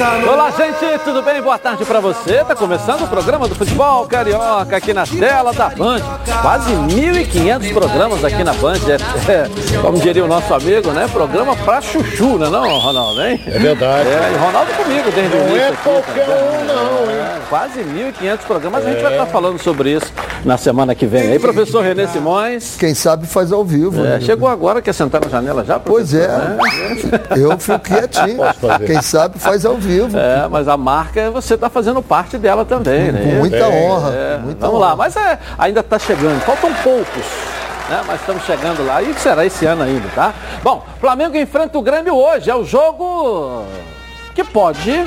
Olá, gente, tudo bem? Boa tarde para você. Tá começando o programa do Futebol Carioca aqui na tela da Band. Quase 1.500 programas aqui na Band. É, é, como diria o nosso amigo, né? Programa pra chuchu, né, não, Ronaldo, hein? É verdade. É, e Ronaldo comigo desde não o início. é aqui, qualquer tá um, não, hein? É, quase 1.500 programas. A gente vai estar falando sobre isso na semana que vem. Aí, professor Renê Simões. Quem sabe faz ao vivo. É, né? chegou agora, quer sentar na janela já? Pois é. Né? Eu fico quietinho. Posso fazer. Quem sabe faz ao vivo. É, mas a marca você está fazendo parte dela também, né? Com muita Bem, honra. É, muita vamos honra. lá, mas é, ainda está chegando, faltam poucos. Né, mas estamos chegando lá e será esse ano ainda, tá? Bom, Flamengo enfrenta o Grêmio hoje. É o jogo que pode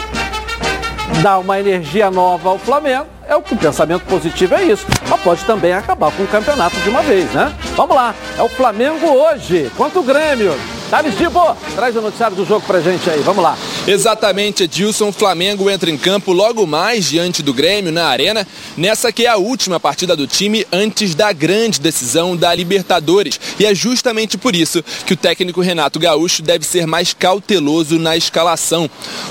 dar uma energia nova ao Flamengo. É o que o pensamento positivo é isso. Mas pode também acabar com o campeonato de uma vez, né? Vamos lá. É o Flamengo hoje contra o Grêmio. Thales Dibo, traz o noticiário do jogo pra gente aí. Vamos lá. Exatamente, Edilson. Flamengo entra em campo logo mais diante do Grêmio na Arena, nessa que é a última partida do time antes da grande decisão da Libertadores. E é justamente por isso que o técnico Renato Gaúcho deve ser mais cauteloso na escalação.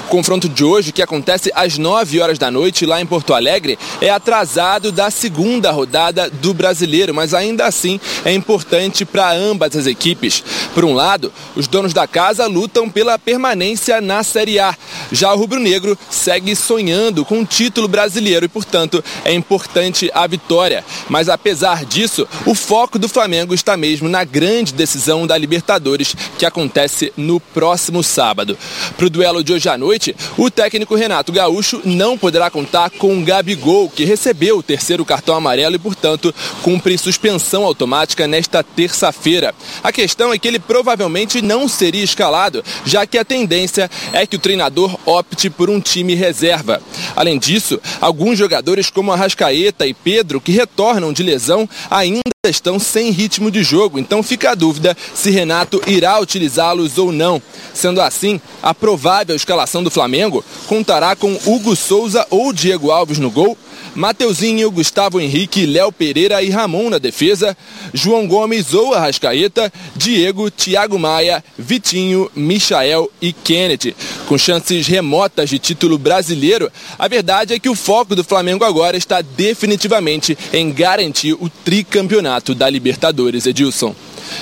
O confronto de hoje, que acontece às 9 horas da noite lá em Porto Alegre, é atrasado da segunda rodada do Brasileiro, mas ainda assim é importante para ambas as equipes. Por um lado, os donos da casa lutam pela permanência na Série A. Já o rubro-negro segue sonhando com o título brasileiro e, portanto, é importante a vitória. Mas apesar disso, o foco do Flamengo está mesmo na grande decisão da Libertadores, que acontece no próximo sábado. Para o duelo de hoje à noite, o técnico Renato Gaúcho não poderá contar com o Gabigol, que recebeu o terceiro cartão amarelo e, portanto, cumpre suspensão automática nesta terça-feira. A questão é que ele provavelmente não seria escalado, já que a tendência é que o treinador opte por um time reserva. Além disso, alguns jogadores como Arrascaeta e Pedro, que retornam de lesão, ainda estão sem ritmo de jogo, então fica a dúvida se Renato irá utilizá-los ou não. Sendo assim, a provável escalação do Flamengo contará com Hugo Souza ou Diego Alves no gol, Mateuzinho, Gustavo Henrique, Léo Pereira e Ramon na defesa, João Gomes ou Arrascaeta, Diego, Thiago Maia, Vitinho, Michael e Kennedy. Com chances remotas de título brasileiro, a verdade é que o foco do Flamengo agora está definitivamente em garantir o tricampeonato da Libertadores, Edilson.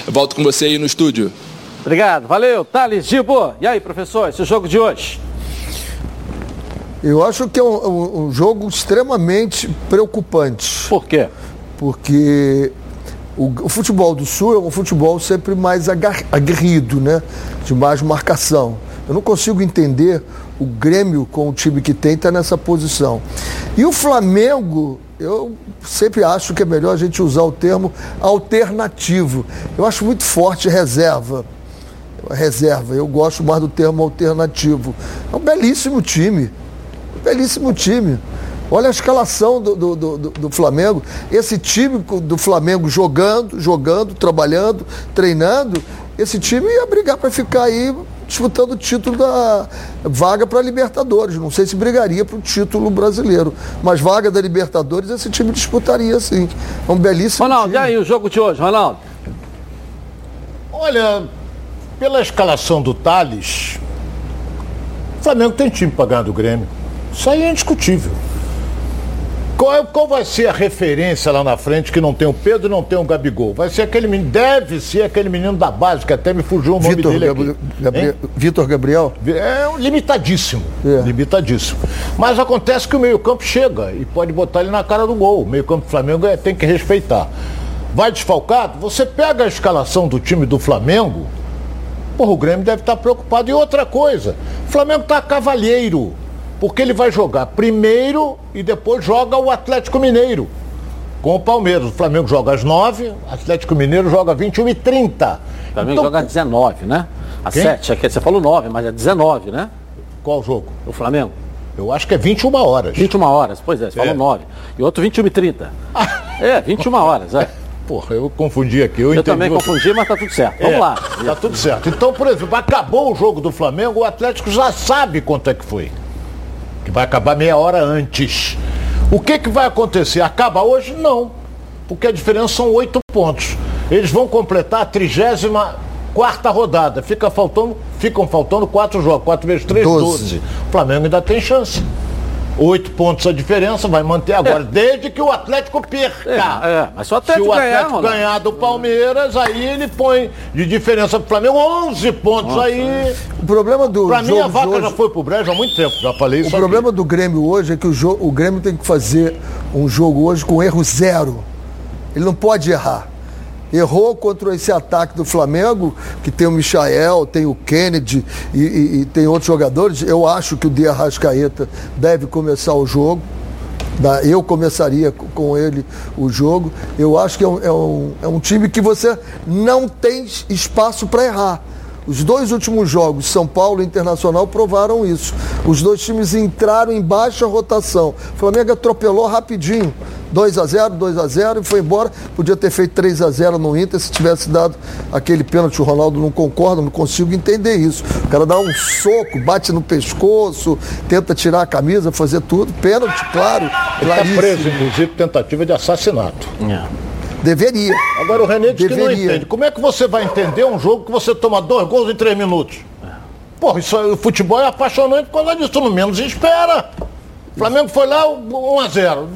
Volto com você aí no estúdio. Obrigado, valeu. Thales Dibo. E aí, professor, esse jogo de hoje? Eu acho que é um, um- jogo extremamente preocupante, Por quê? porque o, futebol do Sul é um futebol sempre mais aguerrido, né? De mais marcação. Eu não consigo entender o Grêmio com o time que tem tá nessa posição. E o Flamengo, eu sempre acho que é melhor a gente usar o termo alternativo. Eu acho muito forte reserva reserva. Eu gosto mais do termo alternativo. É um belíssimo time. Belíssimo time. Olha a escalação do, do, do, do- Flamengo. Esse time do Flamengo jogando, jogando, trabalhando, treinando, esse time ia brigar para ficar aí disputando o título da vaga para Libertadores. Não sei se brigaria para o título brasileiro, mas vaga da Libertadores esse time disputaria sim. É um belíssimo Ronaldo, e time. aí o jogo de hoje, Ronaldo? Olha, pela escalação do Thales, o Flamengo tem time para ganhar do Grêmio. Isso aí é indiscutível. Qual, é- qual vai ser a referência lá na frente que não tem o Pedro e não tem o Gabigol? Vai ser aquele menino, deve ser aquele menino da base, que até me fugiu o nome Vitor dele Gabri-? Vitor Gabriel. É um limitadíssimo. É. Limitadíssimo. Mas acontece que o meio-campo chega e pode botar ele na cara do gol. O meio-campo do Flamengo é- tem que respeitar. Vai desfalcado? Você pega a escalação do time do Flamengo, porra, o Grêmio deve estar preocupado. E outra coisa, o Flamengo está cavalheiro, porque ele vai jogar primeiro e depois joga o Atlético Mineiro. Com o Palmeiras. O Flamengo joga às 9, o Atlético Mineiro joga 21 e 30. O Flamengo Então, joga 19, né? Quem? 7, aqui você falou 9, mas é 19, né? Qual jogo? O Flamengo. Eu acho que é 21 horas. 21 horas, pois é, você falou É. 9. E outro 21 e 30. É, 21 horas, é. Porra, eu confundi aqui. Eu, Eu também você. confundi, mas tá tudo certo. Vamos É, lá. Tá tudo certo. Então, por exemplo, acabou o jogo do Flamengo, o Atlético já sabe quanto é que foi. Que vai acabar meia hora antes. O que, que vai acontecer? Acaba hoje? Não. Porque a diferença são oito pontos. Eles vão completar a trigésima quarta rodada. Fica faltando, ficam faltando quatro jogos. Quatro vezes três, Doze. O Flamengo ainda tem chance. Oito pontos a diferença, vai manter agora, desde que o Atlético perca. É, é, mas se o Se Atlético o ganhar, Atlético Ronaldo. ganhar do Palmeiras, aí ele põe de diferença pro Flamengo 11 pontos aí. O problema do Pra mim a vaca hoje- já foi pro brejo há muito tempo, já falei O isso. problema do Grêmio hoje é que o, jo- o Grêmio tem que fazer um jogo hoje com erro zero. Ele não pode errar. Errou contra esse ataque do Flamengo, que tem o Michael, tem o Kennedy e, e- e tem outros jogadores. Eu acho que o De Arrascaeta deve começar o jogo. Da- Eu começaria co- com ele o jogo. Eu acho que é um, é um- é um time que você não tem espaço para errar. Os dois últimos jogos, São Paulo e Internacional, provaram isso. Os dois times entraram em baixa rotação. O Flamengo atropelou rapidinho. 2 a 0 2 a 0 e foi embora. Podia ter feito 3 a 0 no Inter se tivesse dado aquele pênalti. O Ronaldo não concorda, não consigo entender isso. O cara dá um soco, bate no pescoço, tenta tirar a camisa, fazer tudo. Pênalti, claro. Ele está preso, inclusive, tentativa de assassinato. Deveria. Agora o René diz que não Deveria. entende. Como é que você vai entender um jogo que você toma dois gols em três minutos? Porra, isso, aí, o futebol é apaixonante por causa disso, no menos espera. O Flamengo foi lá 1x0.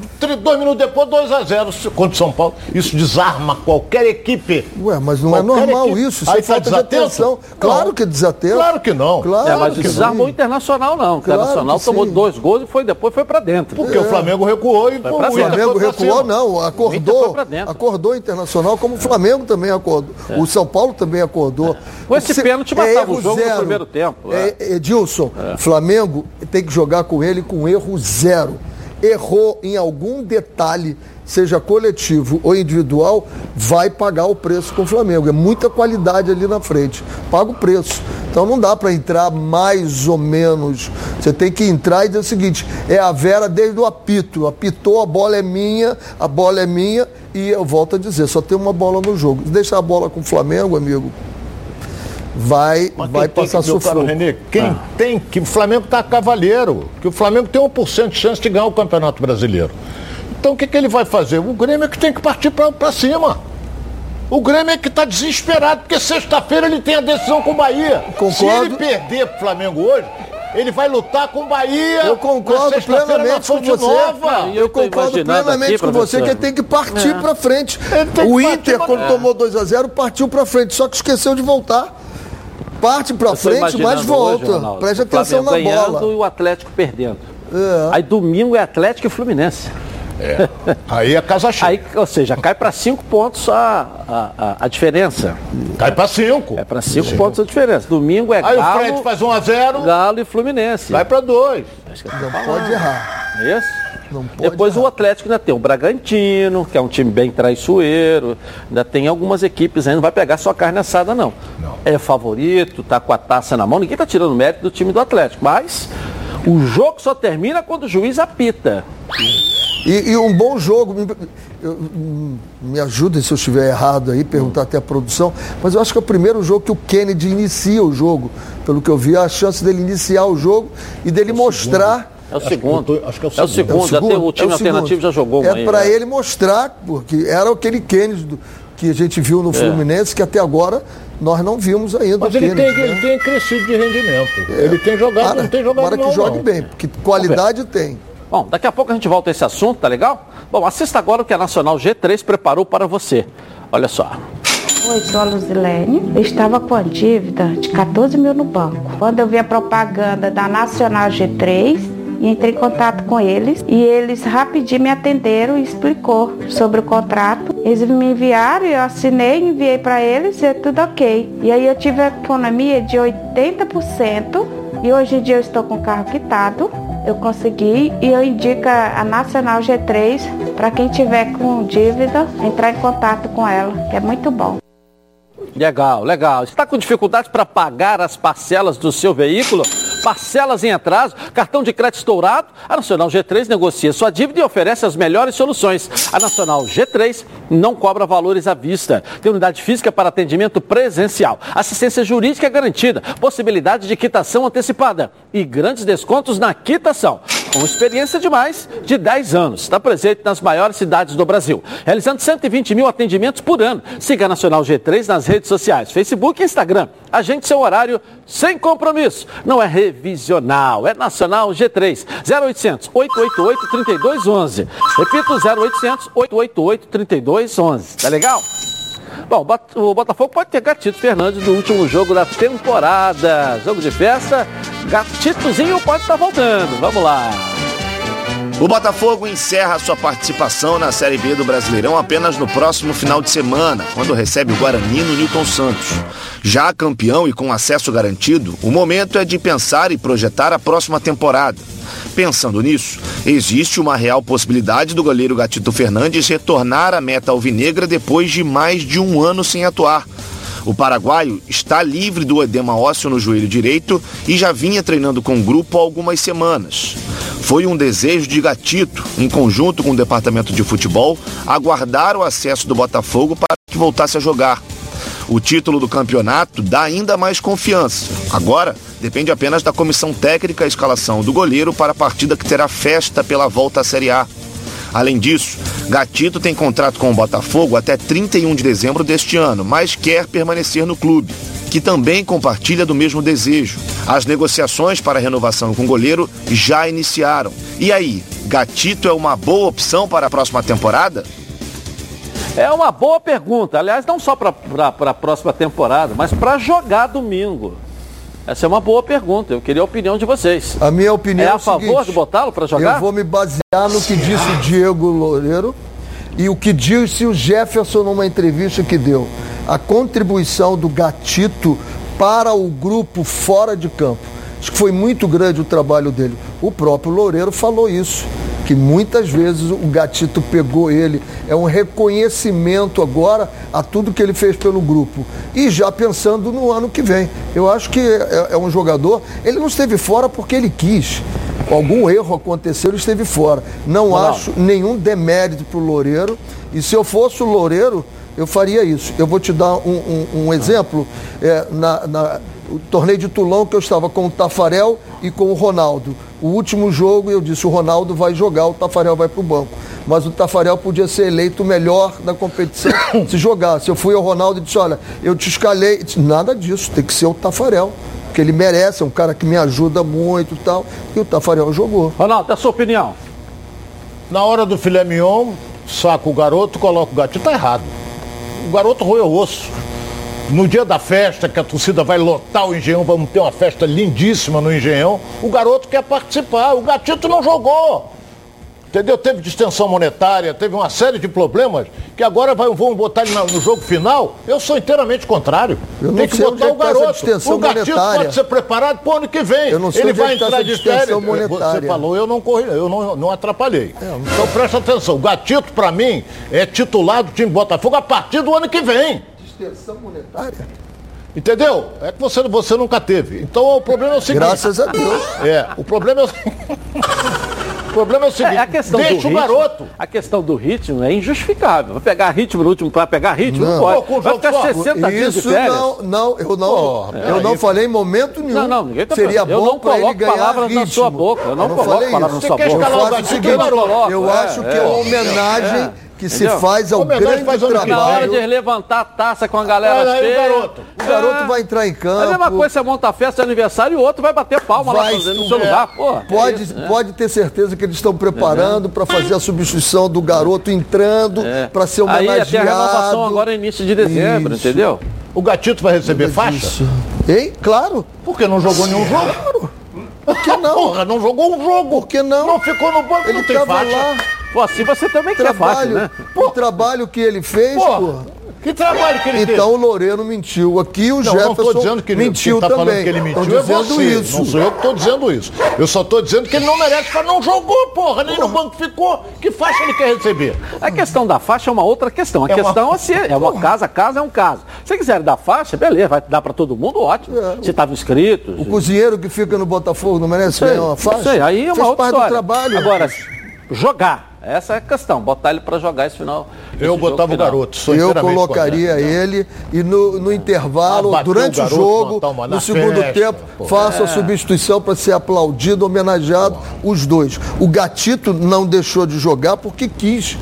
Dois minutos depois, 2x0 contra o São Paulo. Isso desarma qualquer equipe. Ué, mas não é Qualquer normal equipe. isso. Isso Aí é tá falta de desatento? atenção. Claro Não. que é desatento. Claro que não. Claro É, mas que desarmou o. Internacional, não. O Claro Internacional tomou sim. dois gols e foi, depois foi pra dentro. Porque o Flamengo recuou e pra o. O Flamengo foi pra recuou, cima. não. Acordou. dentro. Acordou o Internacional, como o Flamengo também acordou. O São Paulo também acordou. Com esse Você- pênalti, matava o jogo no primeiro tempo, É, Edilson, Flamengo tem que jogar com ele com erro zero. Errou em algum detalhe, seja coletivo ou individual, vai pagar o preço com o Flamengo. É muita qualidade ali na frente. Paga o preço. Então não dá para entrar mais ou menos. Você tem que entrar e dizer o seguinte: é a Vera desde o apito. Apitou, a bola é minha, a bola é minha. E eu volto a dizer, só tem uma bola no jogo. Deixar a bola com o Flamengo, amigo, vai, Mas vai passar que, caro sufoco. René, quem tem que. O Flamengo está cavaleiro. Que o Flamengo tem 1% de chance de ganhar o Campeonato Brasileiro. Então o que, que ele vai fazer? O Grêmio é que tem que partir para cima. O Grêmio é que está desesperado, porque sexta-feira ele tem a decisão com o Bahia. Se Concordo. ele perder pro Flamengo hoje, ele vai lutar com o Bahia. Eu concordo plenamente com você. Nova. Eu eu concordo plenamente aqui, com você que ele tem que partir pra frente. Ele tem que O Inter, pra- quando É. tomou 2 a 0 partiu pra frente, só que esqueceu de voltar. Parte tô frente, mas volta. hoje, Ronaldo, Preste o atenção na bola. e o Atlético perdendo. É. Aí domingo é Atlético e Fluminense. Aí a casa cheia. Aí, ou seja, cai para cinco pontos a, a, a, a diferença. Cai para cinco. É para cinco pontos a diferença. Domingo é Aí o Galo, Fred faz 1 a 0 Galo e Fluminense. vai para dois. Não pode errar. É Isso? Não pode Depois o Atlético ainda tem o Bragantino, que é um time bem traiçoeiro. Ainda tem algumas equipes aí, não vai pegar só carne assada, não. É favorito, tá com a taça na mão. Ninguém tá tirando mérito do time do Atlético. Mas o jogo só termina quando o juiz apita. E, e um bom jogo. Me, eu- hum, me ajudem se eu estiver errado aí, perguntar até a produção. Mas eu acho que é o primeiro jogo que o Kennedy inicia o jogo. Pelo que eu vi, a chance dele iniciar o jogo e dele mostrar. É o Acho segundo. tô- acho que é o É o segundo. segundo. Já tem, o time é alternativo segundo. já jogou É para né? ele mostrar, porque era aquele Kennedy do- que a gente viu É. no Fluminense, que até agora nós não vimos ainda. Mas o ele tem, Kennedy, né? ele tem crescido de rendimento. Ele tem jogado, Para, não tem jogado para que mal, jogue não. bem, porque qualidade tem. Bom, daqui a pouco a gente volta a esse assunto, tá legal? Bom, assista agora o que a Nacional G3 preparou para você. Olha só. Oi, sou a Luzilene. Eu estava com a dívida de 14 mil no banco. Quando eu vi a propaganda da Nacional G3, entrei em contato com eles e eles rapidinho me atenderam e explicou sobre o contrato. Eles me enviaram, eu assinei, enviei para eles e é tudo ok. E aí eu tive a economia de 80% e hoje em dia eu estou com o carro quitado. Eu consegui e eu indico a Nacional G3 para quem tiver com dívida entrar em contato com ela, que é muito bom. Legal, legal. Está com dificuldade para pagar as parcelas do seu veículo? Parcelas em atraso, cartão de crédito estourado? A Nacional G3 negocia sua dívida e oferece as melhores soluções. A Nacional G3 não cobra valores à vista. Tem unidade física para atendimento presencial. Assistência jurídica garantida. Possibilidade de quitação antecipada. E grandes descontos na quitação. Com experiência de mais de 10 anos. Está presente nas maiores cidades do Brasil, realizando 120 mil atendimentos por ano. Siga a Nacional G3 nas redes sociais, Facebook e Instagram. Agende seu horário sem compromisso. Não é revisional, é Nacional G3. 0800 888 3211. Repito, 0800 888 3211. Tá legal? Bom, o Botafogo pode ter Gatito Fernandes no último jogo da temporada. Jogo de festa, Gatitozinho pode estar voltando. Vamos lá. O Botafogo encerra sua participação na Série B do Brasileirão apenas no próximo final de semana, quando recebe o Guarani no Newton Santos. Já campeão e com acesso garantido, o momento é de pensar e projetar a próxima temporada. Pensando nisso, existe uma real possibilidade do goleiro Gatito Fernandes retornar à meta alvinegra depois de mais de um ano sem atuar. O paraguaio está livre do edema ósseo no joelho direito e já vinha treinando com o grupo há algumas semanas. Foi um desejo de Gatito, em conjunto com o departamento de futebol, aguardar o acesso do Botafogo para que voltasse a jogar. O título do campeonato dá ainda mais confiança. Agora, depende apenas da comissão técnica a escalação do goleiro para a partida que terá festa pela volta à Série A. Além disso, Gatito tem contrato com o Botafogo até 31 de dezembro deste ano, mas quer permanecer no clube, que também compartilha do mesmo desejo. As negociações para a renovação com o goleiro já iniciaram. E aí, Gatito é uma boa opção para a próxima temporada? É uma boa pergunta. Aliás, não só para a próxima temporada, mas para jogar domingo. Essa é uma boa pergunta. Eu queria a opinião de vocês. A minha opinião é, é a favor seguinte, de botá-lo para jogar? Eu vou me basear no que disse o Diego Loureiro e o que disse o Jefferson numa entrevista que deu. A contribuição do Gatito para o grupo fora de campo. Acho que foi muito grande o trabalho dele. O próprio Loureiro falou isso que muitas vezes o Gatito pegou ele. É um reconhecimento agora a tudo que ele fez pelo grupo. E já pensando no ano que vem. Eu acho que é, é um jogador. Ele não esteve fora porque ele quis. Algum erro aconteceu, ele esteve fora. Não, não acho nenhum demérito para o Loureiro. E se eu fosse o Loureiro, eu faria isso. Eu vou te dar um, um, um exemplo. É, na, na o torneio de Toulon que eu estava com o Tafarel e com o Ronaldo. O último jogo eu disse, o Ronaldo vai jogar, o Tafarel vai para o banco. Mas o Tafarel podia ser eleito o melhor da competição se jogasse. Eu fui ao Ronaldo e disse, olha, eu te escalei. Disse, Nada disso, tem que ser o Tafarel. Porque ele merece, é um cara que me ajuda muito e tal. E o Tafarel jogou. Ronaldo, a sua opinião? Na hora do filé mignon, saca o garoto, coloca o gatinho, tá errado. O garoto roeu o osso no dia da festa, que a torcida vai lotar o Engenhão, vamos ter uma festa lindíssima no Engenhão, o garoto quer participar, o gatito não jogou. Entendeu? Teve distensão monetária, teve uma série de problemas que agora vai, vão botar ele no jogo final. Eu sou inteiramente contrário. Tem que botar o garoto. O gatito pode ser preparado para o ano que vem. Eu não sei ele vai é tá entrar de férias. Você falou, eu não corri, eu não, não atrapalhei. É, então presta atenção. O gatito, para mim, é titular do time Botafogo a partir do ano que vem extensão monetária. Entendeu? É que você, você nunca teve. Então o problema é o seguinte. Graças a Deus. É, o problema é o, o problema é o seguinte. É, a questão deixa do o ritmo, garoto. A questão do ritmo é injustificável. Vai pegar ritmo no último para pegar ritmo, não, não pode. Vai ficar 60 dias de férias. Não, não, eu não, Pô, eu não falei em momento nenhum. Não, não, ninguém tá Seria eu bom não coloco palavras ritmo. na sua boca. Eu não, eu não coloco palavras na sua boca. Eu o eu acho que é uma homenagem que Entendeu? se faz ao grande faz trabalho. Na hora de levantar a taça com a galera Olha cheia. o garoto. O garoto é. vai entrar em campo. É a mesma coisa, você monta a festa de aniversário e o outro vai bater palma vai, lá fazendo no seu é. lugar. Pô, pode, é isso, né? pode ter certeza que eles estão preparando para fazer a substituição do garoto entrando é. para ser homenageado. Aí tem a renovação agora início de dezembro, isso. entendeu? O Gatito vai receber faixa? Isso. Hein? Claro. Porque não jogou nenhum jogo. Claro. Por que não? Porra, não jogou um jogo. Por que não? Não ficou no banco, ele não tem faixa. Lá. Pô, assim você também trabalho, quer fácil, né? O trabalho que ele fez, pô. Que trabalho que ele então, fez? Então o Loureiro mentiu aqui, o não, Jefferson não dizendo que ele, mentiu tá também. que ele mentiu é você, isso. não sou eu que estou dizendo isso. Eu só estou dizendo que ele não merece, porque não jogou, porra, nem porra. no banco ficou. Que faixa ele quer receber? A questão da faixa é uma outra questão. A é questão uma... é se é uma casa, casa é um caso. Se quiser dar faixa, beleza, vai dar para todo mundo, ótimo. É. Se estava inscrito. O cozinheiro que fica no Botafogo não merece ganhar uma faixa? Sei, aí é uma Fez outra história. Do trabalho. Agora, jogar essa é a questão, botar ele para jogar esse final. Eu esse botava o garoto. Eu colocaria ele e no, no intervalo, durante o, o jogo, no segundo festa, tempo, pô. faça é. a substituição para ser aplaudido, homenageado, pô. os dois. O Gatito não deixou de jogar porque quis.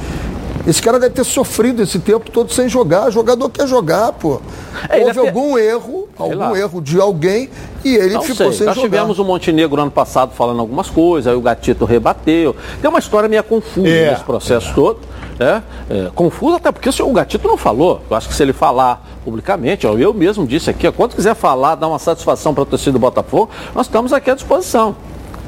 Esse cara deve ter sofrido esse tempo todo sem jogar. O jogador quer jogar, pô. É, Houve algum erro, algum erro de alguém e ele não ficou sei. sem Nós jogar. tivemos o Montenegro ano passado falando algumas coisas, aí o Gatito rebateu. Tem uma história meio confusa é. nesse processo é. todo. Né? É, confuso até porque o Gatito não falou. Eu acho que se ele falar publicamente, eu mesmo disse aqui, quando quiser falar, dar uma satisfação para a torcida do Botafogo, nós estamos aqui à disposição.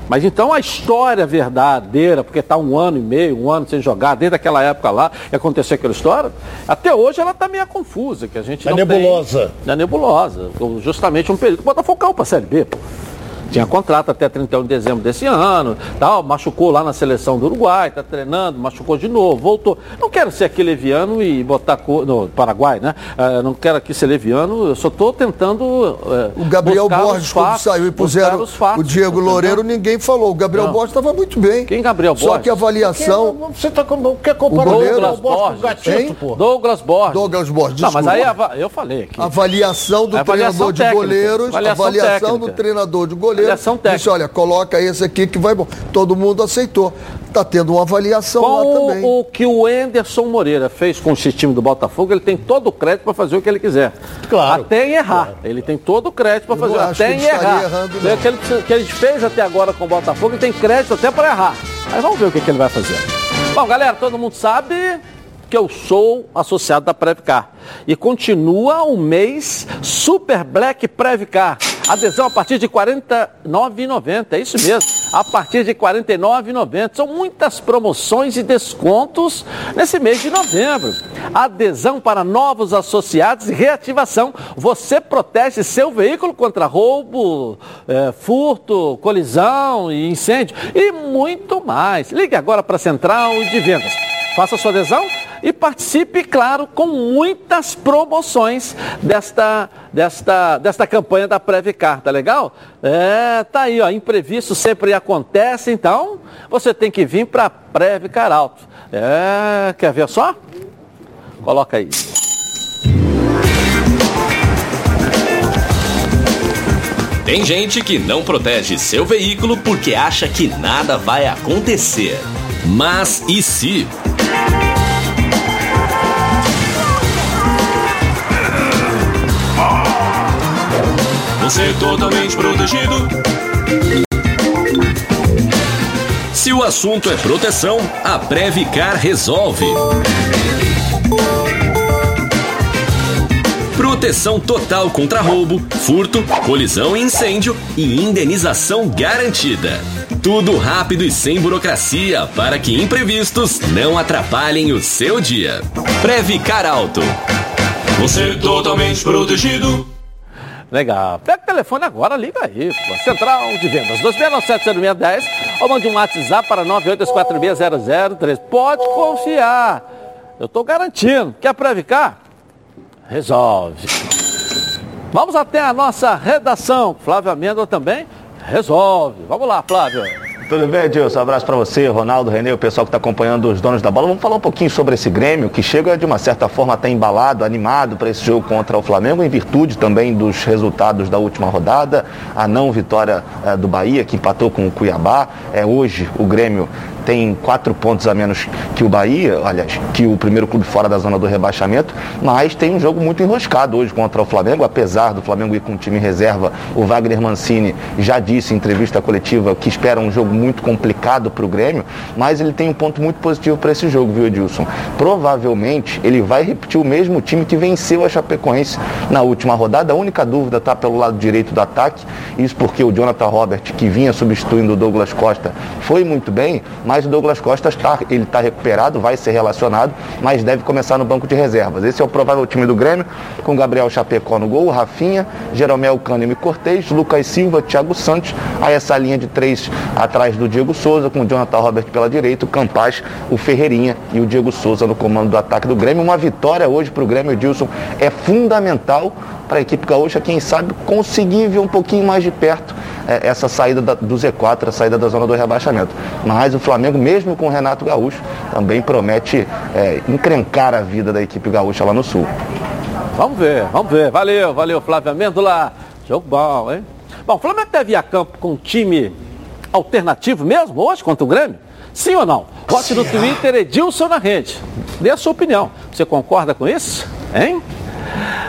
Mas então a história verdadeira, porque está um ano e meio, um ano sem jogar, desde aquela época lá, aconteceu aquela história, até hoje ela está meio confusa, que a gente não nebulosa. Tem, é nebulosa. Justamente um período. O Botafogo caiu para a Série B, pô. Tinha contrato até 31 de dezembro desse ano, tal, machucou lá na seleção do Uruguai, está treinando, machucou de novo, voltou. Não quero ser aqui leviano e botar cor, no Paraguai, né? Uh, não quero aqui ser leviano, eu só estou tentando. Uh, o Gabriel Borges, quando saiu e puseram fatos, o Diego Loureiro, ninguém falou. O Gabriel não. Borges estava muito bem. Quem Gabriel Borges? Só que a avaliação. Quem, você tá, quer comparar o Douglas Borges, Gatito, pô. Douglas Borges. Douglas Borges, Não, mas aí eu falei aqui. Avaliação do avaliação treinador técnica. de goleiros. Avaliação, avaliação do treinador de goleiros. Avaliação técnica. Disse, olha, coloca esse aqui que vai bom. Todo mundo aceitou. Está tendo uma avaliação com lá também. O que o Enderson Moreira fez com o time do Botafogo, ele tem todo o crédito para fazer o que ele quiser. Claro. Até em errar. Claro. Ele tem todo o crédito para fazer, até em errar. Errando, o que ele, que ele fez até agora com o Botafogo, ele tem crédito até para errar. Mas vamos ver o que, que ele vai fazer. Bom, galera, todo mundo sabe que eu sou associado da Previcar. E continua o mês Super Black Previcar. Adesão a partir de R$ 49,90. É isso mesmo. A partir de R$ 49,90. São muitas promoções e descontos nesse mês de novembro. Adesão para novos associados e reativação. Você protege seu veículo contra roubo, é, furto, colisão e incêndio e muito mais. Ligue agora para a Central de Vendas. Faça sua adesão e participe, claro, com muitas promoções desta, desta, desta campanha da Previcar, tá legal? É, tá aí, ó, imprevisto sempre acontece, então você tem que vir para Previcar Alto. É, quer ver só? Coloca aí. Tem gente que não protege seu veículo porque acha que nada vai acontecer. Mas e se? Você totalmente protegido. Se o assunto é proteção, a Previcar resolve. Proteção total contra roubo, furto, colisão e incêndio e indenização garantida. Tudo rápido e sem burocracia para que imprevistos não atrapalhem o seu dia. Previcar Alto. Você é totalmente protegido. Legal. Pega o telefone agora, liga aí. Pô. Central de Vendas, 2697-0610 ou mande um WhatsApp para 982460003. Pode confiar. Eu estou garantindo. Quer Previcar? Resolve. Vamos até a nossa redação. Flávio Amêndola também resolve. Vamos lá, Flávio. Tudo bem, Edilson? Um abraço para você, Ronaldo, Renê, o pessoal que está acompanhando os donos da bola. Vamos falar um pouquinho sobre esse Grêmio, que chega de uma certa forma até embalado, animado para esse jogo contra o Flamengo, em virtude também dos resultados da última rodada, a não vitória é, do Bahia, que empatou com o Cuiabá. É hoje o Grêmio tem quatro pontos a menos que o Bahia, aliás, que o primeiro clube fora da zona do rebaixamento, mas tem um jogo muito enroscado hoje contra o Flamengo, apesar do Flamengo ir com um time reserva, o Wagner Mancini já disse em entrevista coletiva que espera um jogo muito complicado para o Grêmio, mas ele tem um ponto muito positivo para esse jogo, viu, Edilson? Provavelmente ele vai repetir o mesmo time que venceu a Chapecoense na última rodada, a única dúvida está pelo lado direito do ataque, isso porque o Jonathan Robert, que vinha substituindo o Douglas Costa, foi muito bem, mas mas Douglas Costa está, ele está recuperado, vai ser relacionado, mas deve começar no banco de reservas. Esse é o provável time do Grêmio, com Gabriel Chapecó no gol, Rafinha, Jeromel Cânimo e Cortez, Lucas Silva, Thiago Santos, aí essa linha de três atrás do Diego Souza, com o Jonathan Robert pela direita, o Campaz, o Ferreirinha e o Diego Souza no comando do ataque do Grêmio. Uma vitória hoje para o Grêmio, Edilson, é fundamental para a equipe gaúcha, quem sabe, conseguir ver um pouquinho mais de perto é, essa saída da, do Z4, a saída da zona do rebaixamento. Mas o Flamengo, mesmo com o Renato Gaúcho, também promete é, encrencar a vida da equipe gaúcha lá no Sul. Vamos ver, vamos ver. Valeu, valeu, Flávio Amêndola. Jogo bom, hein? Bom, o Flamengo deve ir a campo com um time alternativo mesmo hoje contra o Grêmio? Sim ou não? Vote no Twitter Edilson na rede. Dê a sua opinião. Você concorda com isso? Hein?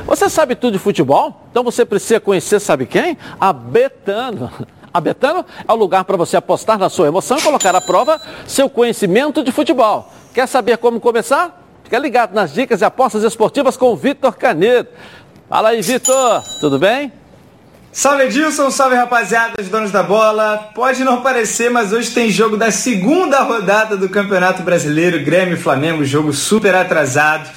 Você sabe tudo de futebol? Então você precisa conhecer, sabe quem? A Betano. A Betano é o lugar para você apostar na sua emoção e colocar à prova seu conhecimento de futebol. Quer saber como começar? Fica ligado nas dicas e apostas esportivas com o Vitor Canedo. Fala aí, Vitor. Tudo bem? Salve Edilson, salve rapaziada, os donos da bola. Pode não parecer, mas hoje tem jogo da segunda rodada do Campeonato Brasileiro, Grêmio e Flamengo, jogo super atrasado.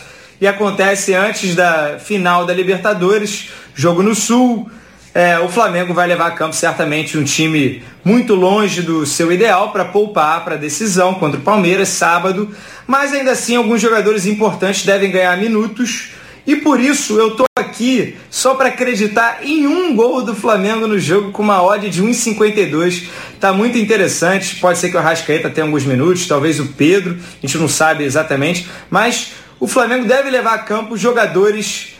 E acontece antes da final da Libertadores, jogo no Sul. É, o Flamengo vai levar a campo certamente um time muito longe do seu ideal para poupar para a decisão contra o Palmeiras sábado, mas ainda assim alguns jogadores importantes devem ganhar minutos e por isso eu tô aqui só para acreditar em um gol do Flamengo no jogo com uma odd de 1,52. Tá muito interessante. Pode ser que o Arrascaeta tenha alguns minutos, talvez o Pedro, a gente não sabe exatamente, mas o Flamengo deve levar a campo jogadores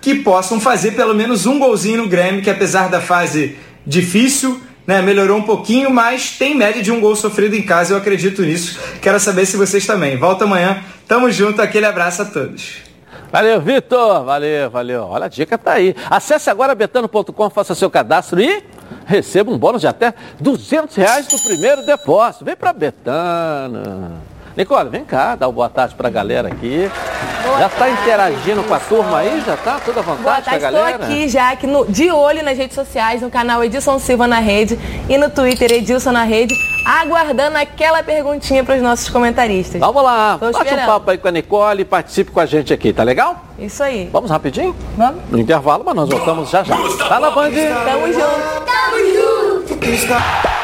que possam fazer pelo menos um golzinho no Grêmio, que apesar da fase difícil, né, melhorou um pouquinho, mas tem média de um gol sofrido em casa, eu acredito nisso. Quero saber se vocês também. Volta amanhã, tamo junto, aquele abraço a todos. Valeu, Vitor. Valeu, valeu. Olha, a dica tá aí. Acesse agora betano.com, faça seu cadastro e receba um bônus de até 200 reais no primeiro depósito. Vem para Betano. Nicole, vem cá, dá uma boa tarde para a galera aqui. Boa já está interagindo com a turma aí? Já está toda à vontade tarde, a galera? Estou aqui já, aqui no, de olho nas redes sociais, no canal Edilson Silva na Rede e no Twitter Edilson na Rede, aguardando aquela perguntinha para os nossos comentaristas. Vamos lá, Tô bate esperando. um papo aí com a Nicole e participe com a gente aqui, tá legal? Isso aí. Vamos rapidinho? Vamos. No intervalo, mas nós voltamos já já. Tá na Band? Tamo junto. Tamo junto.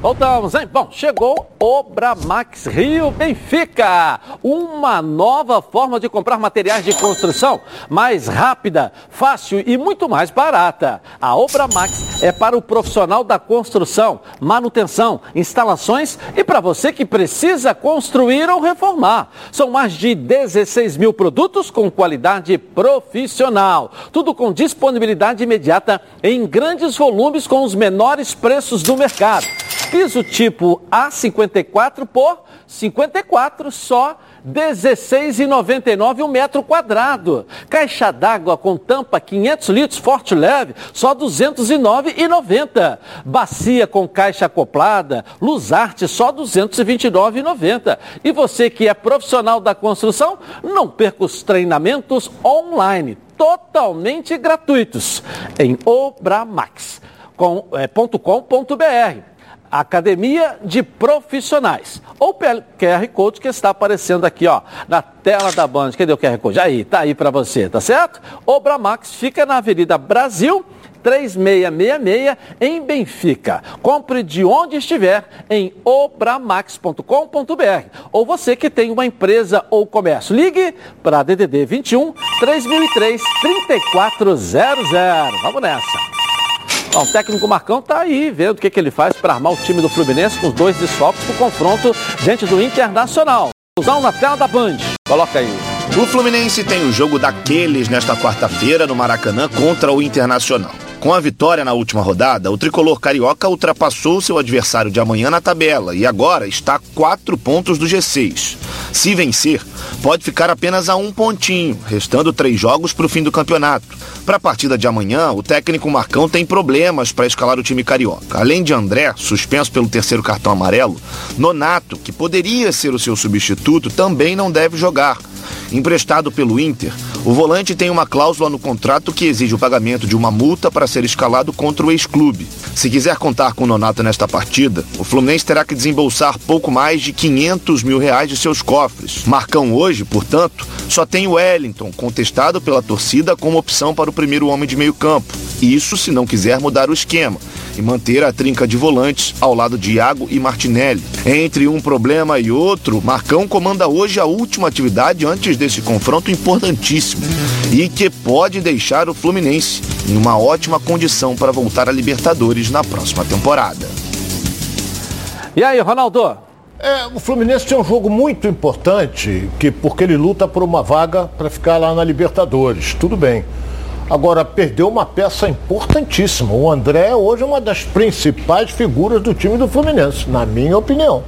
Voltamos, hein? Bom, chegou o Bramax Rio Benfica. Uma nova forma de comprar materiais de construção, mais rápida, fácil e muito mais barata. A Obramax é para o profissional da construção, manutenção, instalações e para você que precisa construir ou reformar. São mais de 16 mil produtos com qualidade profissional. Tudo com disponibilidade imediata em grandes volumes com os menores preços do mercado. Piso tipo A54 por 54 só 16,99 um metro quadrado. Caixa d'água com tampa 500 litros forte leve, só 209,90. Bacia com caixa acoplada, luz arte só 229,90. E você que é profissional da construção, não perca os treinamentos online, totalmente gratuitos, em obramax.com.br. Academia de Profissionais. Ou pelo QR Code que está aparecendo aqui, ó, na tela da Band. Cadê o QR Code? Aí, tá aí para você, tá certo? Obramax fica na Avenida Brasil, 3666 em Benfica. Compre de onde estiver em obramax.com.br. Ou você que tem uma empresa ou comércio. Ligue para DDD 21 3003 3400. Vamos nessa. Bom, o técnico Marcão está aí vendo o que, que ele faz para armar o time do Fluminense com os dois desfalques para o confronto diante do Internacional. Usão na tela da Band. Coloca aí. O Fluminense tem o jogo daqueles nesta quarta-feira no Maracanã contra o Internacional. Com a vitória na última rodada, o tricolor carioca ultrapassou seu adversário de amanhã na tabela e agora está a quatro pontos do G6. Se vencer, pode ficar apenas a um pontinho, restando três jogos para o fim do campeonato. Para a partida de amanhã, o técnico Marcão tem problemas para escalar o time carioca. Além de André, suspenso pelo terceiro cartão amarelo, Nonato, que poderia ser o seu substituto, também não deve jogar. Emprestado pelo Inter, o volante tem uma cláusula no contrato que exige o pagamento de uma multa para ser escalado contra o ex-clube. Se quiser contar com o Nonato nesta partida, o Fluminense terá que desembolsar pouco mais de 500 mil reais de seus cofres. Marcão hoje, portanto, só tem o Wellington, contestado pela torcida como opção para o primeiro homem de meio campo. Isso se não quiser mudar o esquema e manter a trinca de volantes ao lado de Iago e Martinelli. Entre um problema e outro, Marcão comanda hoje a última atividade antes desse confronto importantíssimo e que pode deixar o Fluminense em uma ótima condição para voltar à Libertadores na próxima temporada. E aí, Ronaldo? É, o Fluminense tem um jogo muito importante, que porque ele luta por uma vaga para ficar lá na Libertadores. Tudo bem. Agora, perdeu uma peça importantíssima. O André hoje é uma das principais figuras do time do Fluminense, na minha opinião.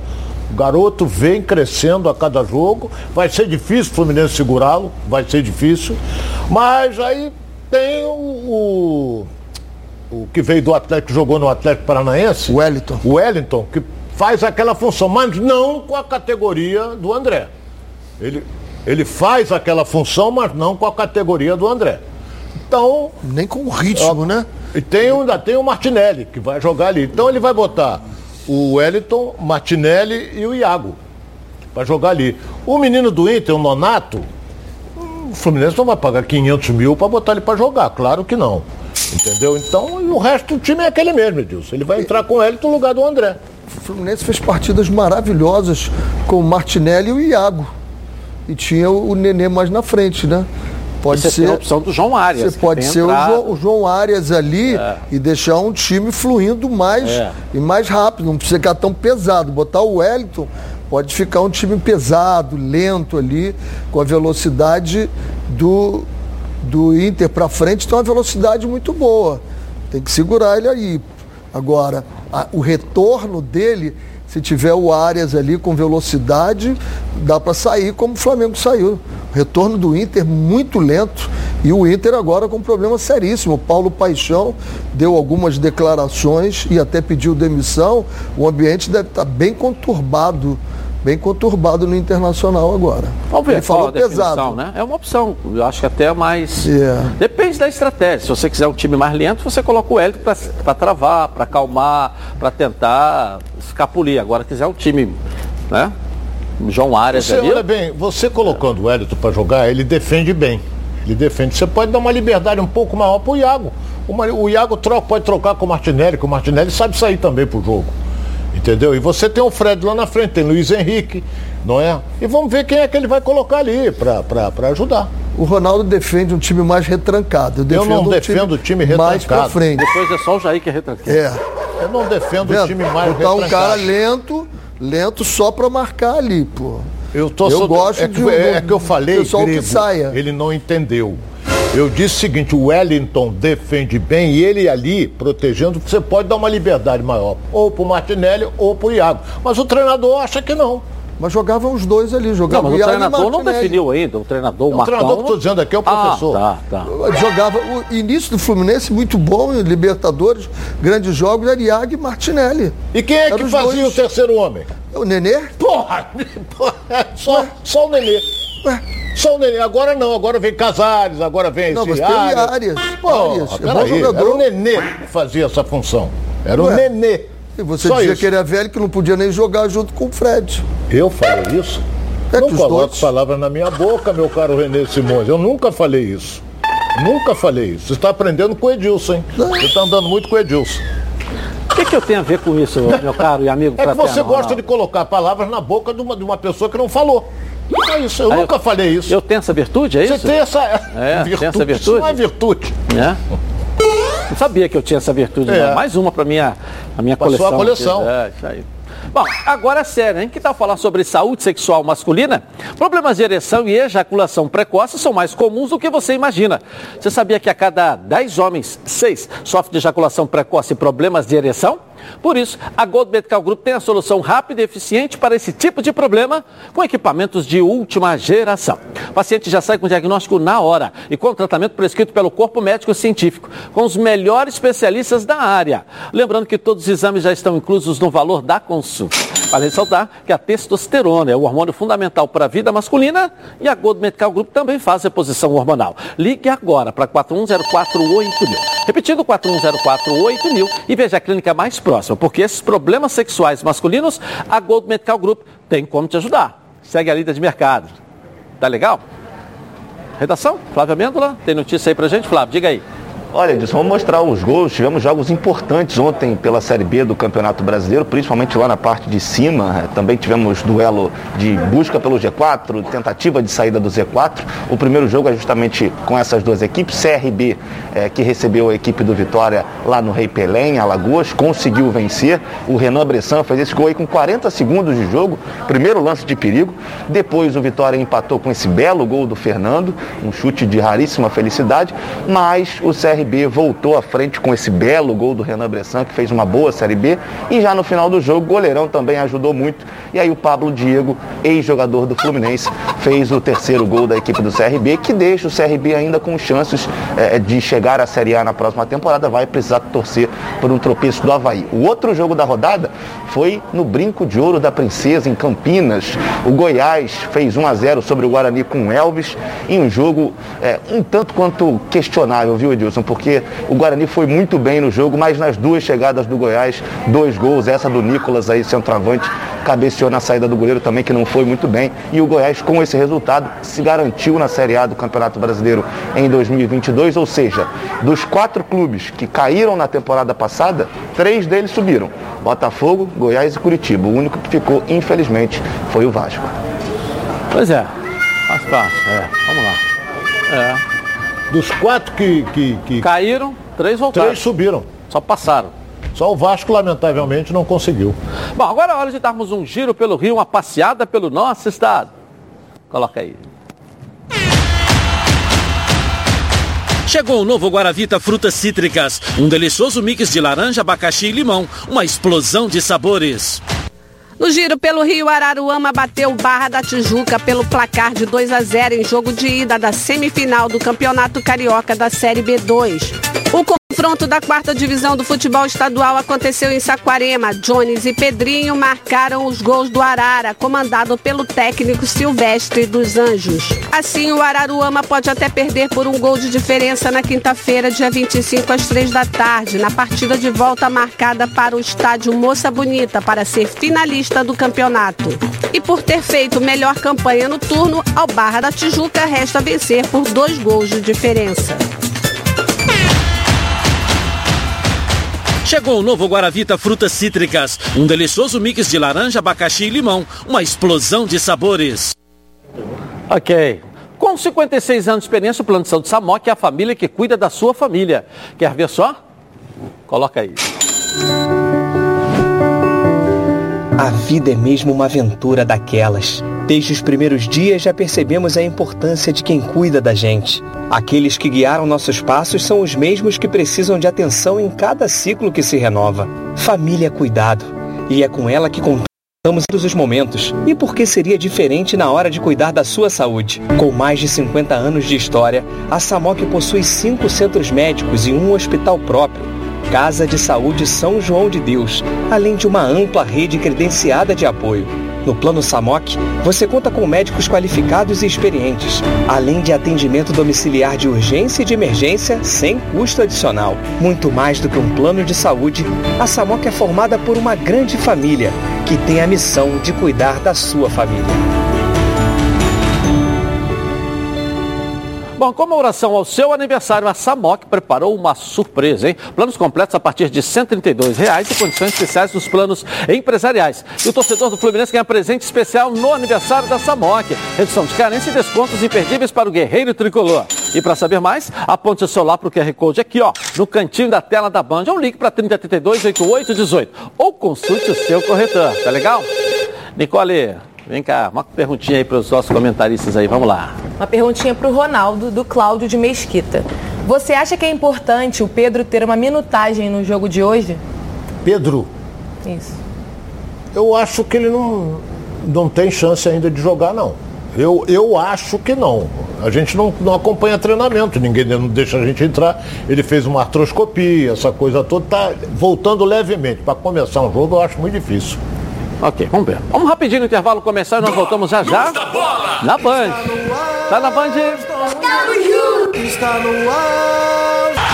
O garoto vem crescendo a cada jogo. Vai ser difícil o Fluminense segurá-lo, vai ser difícil. Mas aí tem o, o, que veio do Atlético, jogou no Atlético Paranaense. O Wellington. O Wellington, que faz aquela função, mas não com a categoria do André. Ele, ele faz aquela função, mas não com a categoria do André. Então. Nem com o ritmo, ó, né? E tem, ainda tem o Martinelli, que vai jogar ali. Então ele vai botar o Wellington, Martinelli e o Iago. Para jogar ali. O menino do Inter, o Nonato, o Fluminense não vai pagar 500 mil para botar ele para jogar, claro que não. Entendeu? Então, o resto do time é aquele mesmo, Edilson. Ele vai entrar com ele no lugar do André. O Fluminense fez partidas maravilhosas com o Martinelli e o Iago. E tinha o Nenê mais na frente, né? Pode Você ser a opção do João Arias. Você pode ser o. João, o João Arias ali É. e deixar um time fluindo mais É. e mais rápido. Não precisa ficar tão pesado. Botar o Wellington pode ficar um time pesado, lento ali, com a velocidade do, do Inter para frente, tem uma velocidade muito boa. Tem que segurar ele aí. Agora, a- o retorno dele, se tiver o Arias ali com velocidade, dá para sair como o Flamengo saiu. Retorno do Inter muito lento e o Inter agora com um problema seríssimo. O Paulo Paixão deu algumas declarações e até pediu demissão. O ambiente deve estar bem conturbado, bem conturbado no Internacional agora. Vamos ver Ele falou pesado. né? É uma opção. Eu acho que até mais. É. Depende da estratégia. Se você quiser um time mais lento, você coloca o Hélio para travar, para acalmar, para tentar escapulir. Agora, quiser um time, né? João Arias Você ali. olha bem, você colocando o Wellington para jogar, ele defende bem. Ele defende. Você pode dar uma liberdade um pouco maior Iago. O, Ma- o Iago troca, pode trocar com o Martinelli, que o Martinelli sabe sair também pro jogo. Entendeu? E você tem o Fred lá na frente, tem Luiz Henrique, não é? E vamos ver quem é que ele vai colocar ali para ajudar. O Ronaldo defende um time mais retrancado. Eu, defendo não um defendo o time mais pra retrancado. frente. Depois é só o Jair que é retranqueiro. É. Eu não defendo o time mais Botar um retrancado. cara lento, lento só pra marcar ali, pô. Eu, tô Eu só- gosto é de que, um- é que eu falei pessoal que grego, saia. ele não entendeu. Eu disse o seguinte, o Wellington defende bem e ele ali, protegendo, você pode dar uma liberdade maior, ou pro Martinelli ou pro Iago. Mas o treinador acha que não. Mas jogavam os dois ali, Não, jogavam mas o Iago e treinador não definiu ainda. O treinador, o O Marcão. treinador que eu tô dizendo aqui é o professor. Ah, tá, tá. Jogava o início do Fluminense muito bom em Libertadores, grandes jogos, era Iago e Martinelli. E quem é Eram que fazia dois. o terceiro homem? O Nenê? Porra! só, só o Nenê. Só o Nenê. Agora não, agora vem Casares, agora vem Não, esse mas tem Arias. Pô, Arias, é bom peraí, jogador. era o Nenê que fazia essa função. Era o Ué, Nenê. E você Só dizia isso. que ele é velho que não podia nem jogar junto com o Fred. Eu falei isso? É não coloque dois- palavras na minha boca, meu caro Renê Simões. Eu nunca falei isso. Nunca falei isso. Você está aprendendo com o Edilson, hein? Você está andando muito com o Edilson. O que, que eu tenho a ver com isso, meu caro e amigo É que você gosta Ronaldo? de colocar palavras na boca de uma, de uma pessoa que não falou. É isso, eu Ah, nunca falei isso. Eu tenho essa virtude, é Você isso? tem essa É, tem essa virtude? Isso não é virtude. né? Não sabia que eu tinha essa virtude, É. não. Mais uma para minha, a minha Pra sua coleção. coleção. É, isso aí. Bom, agora é sério, hein? Que tal falar sobre saúde sexual masculina? Problemas de ereção e ejaculação precoce são mais comuns do que você imagina. Você sabia que a cada 10 homens, 6 sofrem de ejaculação precoce e problemas de ereção? Por isso, a Gold Medical Group tem a solução rápida e eficiente para esse tipo de problema com equipamentos de última geração. O paciente já sai com diagnóstico na hora e com o tratamento prescrito pelo corpo médico científico, com os melhores especialistas da área. Lembrando que todos os exames já estão inclusos no valor da consulta. Vale ressaltar que a testosterona é o hormônio fundamental para a vida masculina e a Gold Medical Group também faz reposição hormonal. Ligue agora para 41048000. Repetindo, 41048000 e veja a clínica mais próxima, porque esses problemas sexuais masculinos, a Gold Medical Group tem como te ajudar. Segue a lida de mercado. Tá legal? Redação? Flávia Mêndola, tem notícia aí pra gente? Flávio, diga aí. Olha, Edson, vamos mostrar os gols. Tivemos jogos importantes ontem pela Série B do Campeonato Brasileiro, principalmente lá na parte de cima. Também tivemos duelo de busca pelo G4, tentativa de saída do Z4. O primeiro jogo é justamente com essas duas equipes. CRB, é, que recebeu a equipe do Vitória lá no Rei Pelém, Alagoas, conseguiu vencer. O Renan Bressan fez esse gol aí com 40 segundos de jogo, primeiro lance de perigo. Depois o Vitória empatou com esse belo gol do Fernando, um chute de raríssima felicidade, mas o CRB CRB voltou à frente com esse belo gol do Renan Bressan, que fez uma boa Série B. E já no final do jogo, o goleirão também ajudou muito. E aí o Pablo Diego, ex-jogador do Fluminense, fez o terceiro gol da equipe do CRB, que deixa o CRB ainda com chances é, de chegar à Série A na próxima temporada. Vai precisar torcer por um tropeço do Havaí. O outro jogo da rodada foi no Brinco de Ouro da Princesa, em Campinas. O Goiás fez 1 a 0 sobre o Guarani com o Elvis, em um jogo é, um tanto quanto questionável, viu, Edilson? Porque o Guarani foi muito bem no jogo, mas nas duas chegadas do Goiás, dois gols, essa do Nicolas aí, centroavante, cabeceou na saída do goleiro também, que não foi muito bem. E o Goiás, com esse resultado, se garantiu na Série A do Campeonato Brasileiro em 2022, ou seja, dos quatro clubes que caíram na temporada passada, três deles subiram. Botafogo, Goiás e Curitiba. O único que ficou, infelizmente, foi o Vasco. Pois é, faz parte. É, vamos lá. É. Dos quatro que, que, que... Caíram, três voltaram. Três subiram. Só passaram. Só o Vasco, lamentavelmente, não conseguiu. Bom, agora é hora de darmos um giro pelo Rio, uma passeada pelo nosso estado. Coloca aí. Chegou o novo Guaravita Frutas Cítricas, um delicioso mix de laranja, abacaxi e limão, uma explosão de sabores. No giro pelo Rio, Araruama bateu Barra da Tijuca pelo placar de 2 a 0 em jogo de ida da semifinal do Campeonato Carioca da Série B2. O confronto da quarta divisão do futebol estadual aconteceu em Saquarema. Jones e Pedrinho marcaram os gols do Arara, comandado pelo técnico Silvestre dos Anjos. Assim, o Araruama pode até perder por um gol de diferença na quinta-feira, dia 25 às 3 da tarde, na partida de volta marcada para o estádio Moça Bonita para ser finalista do campeonato. E por ter feito melhor campanha no turno, ao Barra da Tijuca resta vencer por dois gols de diferença. Chegou o novo Guaravita Frutas Cítricas, um delicioso mix de laranja, abacaxi e limão, uma explosão de sabores. Ok. Com 56 anos de experiência, o Plano de Saúde Samok é a família que cuida da sua família. Quer ver só? Coloca aí. A vida é mesmo uma aventura daquelas. Desde os primeiros dias já percebemos a importância de quem cuida da gente. Aqueles que guiaram nossos passos são os mesmos que precisam de atenção em cada ciclo que se renova. Família é cuidado. E é com ela que contamos todos os momentos. E por que seria diferente na hora de cuidar da sua saúde? Com mais de 50 anos de história, a Samok possui cinco centros médicos e um hospital próprio. Casa de Saúde São João de Deus, além de uma ampla rede credenciada de apoio. No Plano Samok, você conta com médicos qualificados e experientes, além de atendimento domiciliar de urgência e de emergência sem custo adicional. Muito mais do que um plano de saúde, a Samok é formada por uma grande família que tem a missão de cuidar da sua família. Bom, como oração ao seu aniversário, a Samok preparou uma surpresa, hein? Planos completos a partir de 132 reais e condições especiais dos planos empresariais. E o torcedor do Fluminense ganha presente especial no aniversário da Samok. Redução de carência e descontos imperdíveis para o guerreiro tricolor. E para saber mais, aponte o celular para o QR Code aqui, ó, no cantinho da tela da Band. É um link para 3032 8818 ou consulte o seu corretor. Tá legal? Nicole, Vem cá, uma perguntinha aí para os nossos comentaristas aí, vamos lá. Uma perguntinha para o Ronaldo, do Cláudio de Mesquita. Você acha que é importante o Pedro ter uma minutagem no jogo de hoje? Pedro? Isso. Eu acho que ele não, não tem chance ainda de jogar, não. Eu, eu acho que não. A gente não, não acompanha treinamento, ninguém não deixa a gente entrar. Ele fez uma artroscopia, essa coisa toda, tá voltando levemente. Para começar um jogo, eu acho muito difícil. Ok, vamos ver. Vamos rapidinho no intervalo começar e nós voltamos já já. Na Band. Tá na Band? Estamos juntos. Está no ar.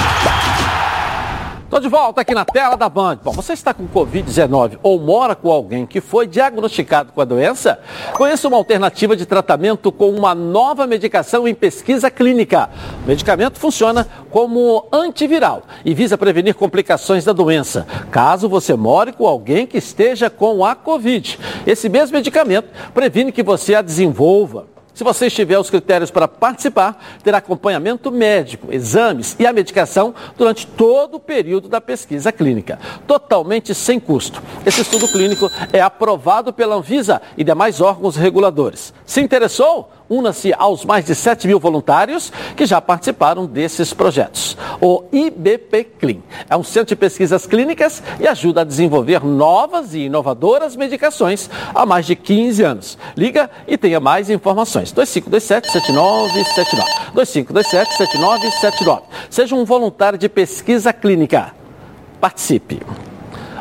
Estou de volta aqui na tela da Band. Bom, você está com Covid-19 ou mora com alguém que foi diagnosticado com a doença? Conheça uma alternativa de tratamento com uma nova medicação em pesquisa clínica. O medicamento funciona como antiviral e visa prevenir complicações da doença, caso você more com alguém que esteja com a Covid. Esse mesmo medicamento previne que você a desenvolva. Se você estiver os critérios para participar, terá acompanhamento médico, exames e a medicação durante todo o período da pesquisa clínica, totalmente sem custo. Esse estudo clínico é aprovado pela Anvisa e demais órgãos reguladores. Se interessou? Una-se aos mais de 7 mil voluntários que já participaram desses projetos. O IBP Clean é um centro de pesquisas clínicas e ajuda a desenvolver novas e inovadoras medicações há mais de 15 anos. Liga e tenha mais informações. 2527-7979. 2527-7979. Seja um voluntário de pesquisa clínica. Participe.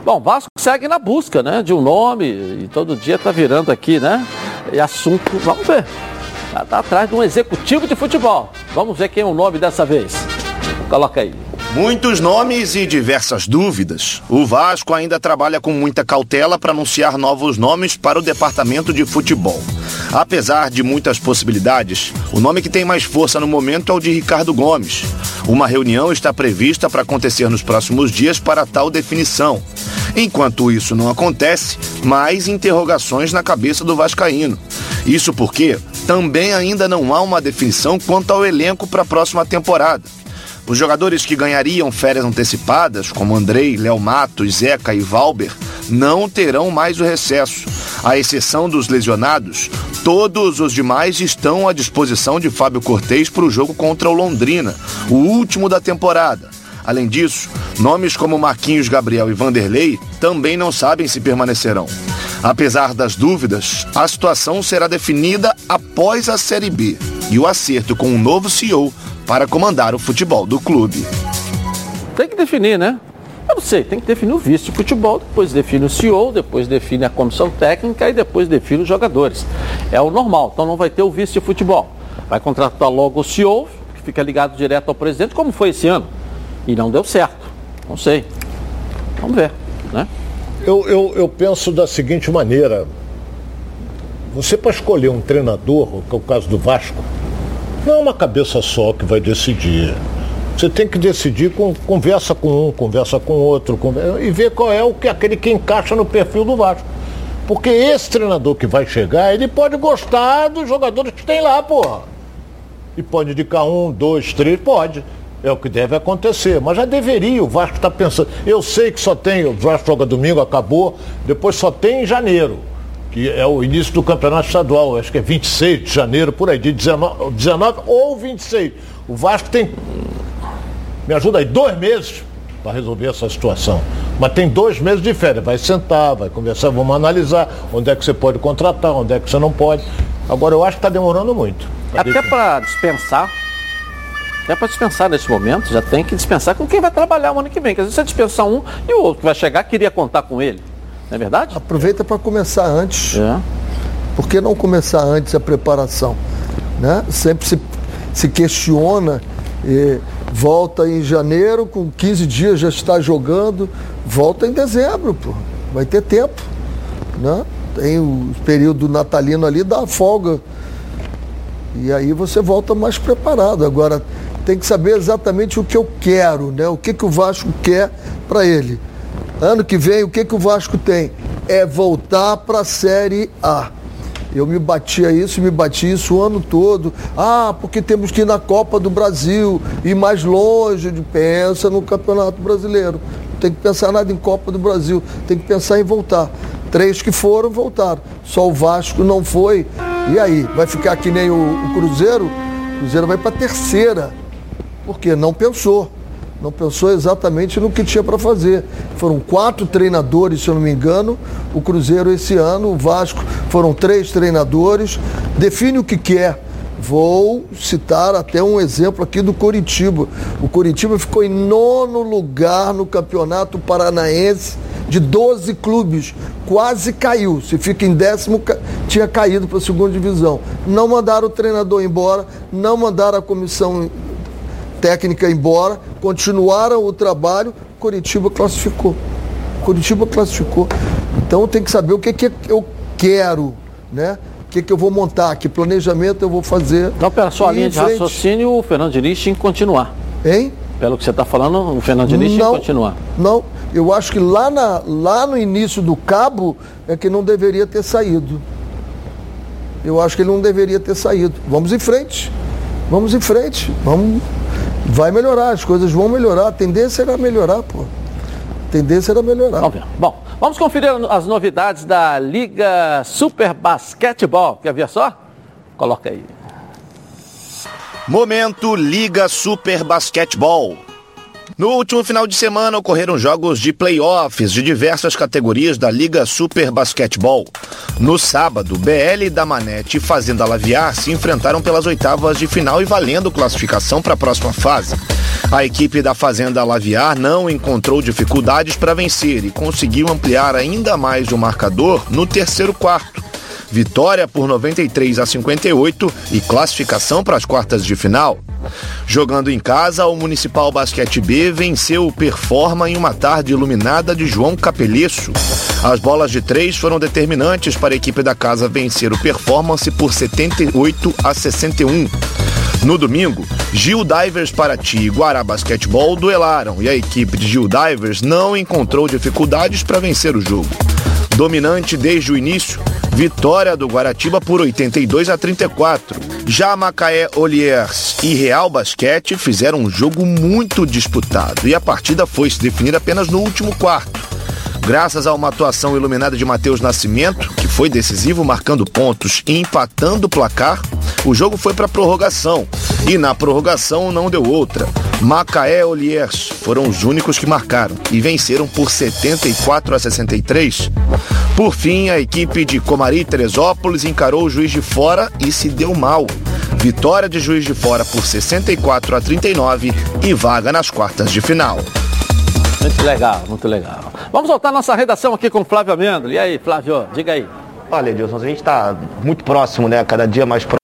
Bom, Vasco segue na busca né, de um nome e todo dia está virando aqui, né? E assunto, vamos ver. Está tá atrás de um executivo de futebol. Vamos ver quem é o nome dessa vez. Coloca aí. Muitos nomes e diversas dúvidas. O Vasco ainda trabalha com muita cautela para anunciar novos nomes para o departamento de futebol. Apesar de muitas possibilidades, o nome que tem mais força no momento é o de Ricardo Gomes. Uma reunião está prevista para acontecer nos próximos dias para tal definição. Enquanto isso não acontece, mais interrogações na cabeça do Vascaíno. Isso porque também ainda não há uma definição quanto ao elenco para a próxima temporada. Os jogadores que ganhariam férias antecipadas, como Andrei, Léo Matos, Zeca e Valber, não terão mais o recesso. À exceção dos lesionados, todos os demais estão à disposição de Fábio Cortez para o jogo contra o Londrina, o último da temporada. Além disso, nomes como Marquinhos Gabriel e Vanderlei também não sabem se permanecerão. Apesar das dúvidas, a situação será definida após a Série B e o acerto com um novo CEO para comandar o futebol do clube. Tem que definir, né? Eu não sei, tem que definir o vice de futebol, depois define o CEO, depois define a comissão técnica e depois define os jogadores. É o normal, então não vai ter o vice de futebol. Vai contratar logo o CEO, que fica ligado direto ao presidente, como foi esse ano. E não deu certo. Não sei. Vamos ver, né? Eu, eu, eu penso da seguinte maneira. Você para escolher um treinador, que é o caso do Vasco, não é uma cabeça só que vai decidir. Você tem que decidir com conversa com um, conversa com outro, conversa, e ver qual é o que aquele que encaixa no perfil do Vasco. Porque esse treinador que vai chegar, ele pode gostar dos jogadores que tem lá, porra. E pode indicar um, dois, três, pode. É o que deve acontecer. Mas já deveria, o Vasco está pensando. Eu sei que só tem, o Vasco joga domingo, acabou, depois só tem em janeiro que é o início do campeonato estadual, acho que é 26 de janeiro, por aí, de 19, 19 ou 26. O Vasco tem, me ajuda aí, dois meses para resolver essa situação. Mas tem dois meses de férias, vai sentar, vai conversar, vamos analisar onde é que você pode contratar, onde é que você não pode. Agora eu acho que está demorando muito. Até para dispensar, até para dispensar nesse momento, já tem que dispensar com quem vai trabalhar o ano que vem. Porque às vezes você dispensa um e o outro que vai chegar queria contar com ele. Não é verdade? Aproveita para começar antes. É. Por que não começar antes a preparação? Né? Sempre se, se questiona, volta em janeiro, com 15 dias já está jogando, volta em dezembro, pô. vai ter tempo. Né? Tem o período natalino ali, dá folga. E aí você volta mais preparado. Agora, tem que saber exatamente o que eu quero, né? o que, que o Vasco quer para ele. Ano que vem, o que, que o Vasco tem? É voltar para a Série A. Eu me batia isso, me bati isso o ano todo. Ah, porque temos que ir na Copa do Brasil, ir mais longe. De, pensa no Campeonato Brasileiro. Não tem que pensar nada em Copa do Brasil, tem que pensar em voltar. Três que foram, voltaram. Só o Vasco não foi. E aí? Vai ficar que nem o, o Cruzeiro? O Cruzeiro vai para a terceira. Porque não pensou não pensou exatamente no que tinha para fazer. Foram quatro treinadores, se eu não me engano, o Cruzeiro esse ano, o Vasco foram três treinadores. Define o que quer. Vou citar até um exemplo aqui do Coritiba. O Coritiba ficou em nono lugar no Campeonato Paranaense de 12 clubes. Quase caiu. Se fica em décimo, tinha caído para a segunda divisão. Não mandaram o treinador embora, não mandaram a comissão técnica embora, continuaram o trabalho, Curitiba classificou. Curitiba classificou. Então tem que saber o que, que eu quero, né? O que, que eu vou montar, que planejamento eu vou fazer. Então, pela sua linha de frente. raciocínio, o Fernando Diniz tinha que continuar. Hein? Pelo que você está falando, o Fernando Diniz tinha que continuar. Não, eu acho que lá, na- lá no início do cabo é que não deveria ter saído. Eu acho que ele não deveria ter saído. Vamos em frente. Vamos em frente. Vamos. Vai melhorar, as coisas vão melhorar. A tendência era melhorar, pô. A tendência era melhorar. Vamos ver. Bom, vamos conferir as novidades da Liga Super Basquetebol. Quer ver só? Coloca aí. Momento Liga Super Basquetebol. No último final de semana ocorreram jogos de playoffs de diversas categorias da Liga Super Basquetebol. No sábado, BL da Manete e Fazenda Laviar se enfrentaram pelas oitavas de final e valendo classificação para a próxima fase. A equipe da Fazenda Laviar não encontrou dificuldades para vencer e conseguiu ampliar ainda mais o marcador no terceiro quarto. Vitória por 93 a 58 e classificação para as quartas de final. Jogando em casa, o Municipal Basquete B venceu o Performa em uma tarde iluminada de João Capeleço. As bolas de três foram determinantes para a equipe da casa vencer o Performance por 78 a 61. No domingo, Gil Divers Paraty e Guará Basquetebol duelaram e a equipe de Gil Divers não encontrou dificuldades para vencer o jogo. Dominante desde o início, vitória do Guaratiba por 82 a 34. Já Macaé Oliers e Real Basquete fizeram um jogo muito disputado e a partida foi se definir apenas no último quarto. Graças a uma atuação iluminada de Matheus Nascimento, que foi decisivo marcando pontos e empatando o placar, o jogo foi para prorrogação. E na prorrogação não deu outra. Macaé Oliers foram os únicos que marcaram e venceram por 74 a 63. Por fim, a equipe de Comari Teresópolis encarou o Juiz de Fora e se deu mal. Vitória de Juiz de Fora por 64 a 39 e vaga nas quartas de final. Muito legal, muito legal. Vamos voltar nossa redação aqui com o Flávio Amendo. E aí, Flávio, diga aí. Olha, Edilson, a gente está muito próximo, né? Cada dia mais próximo.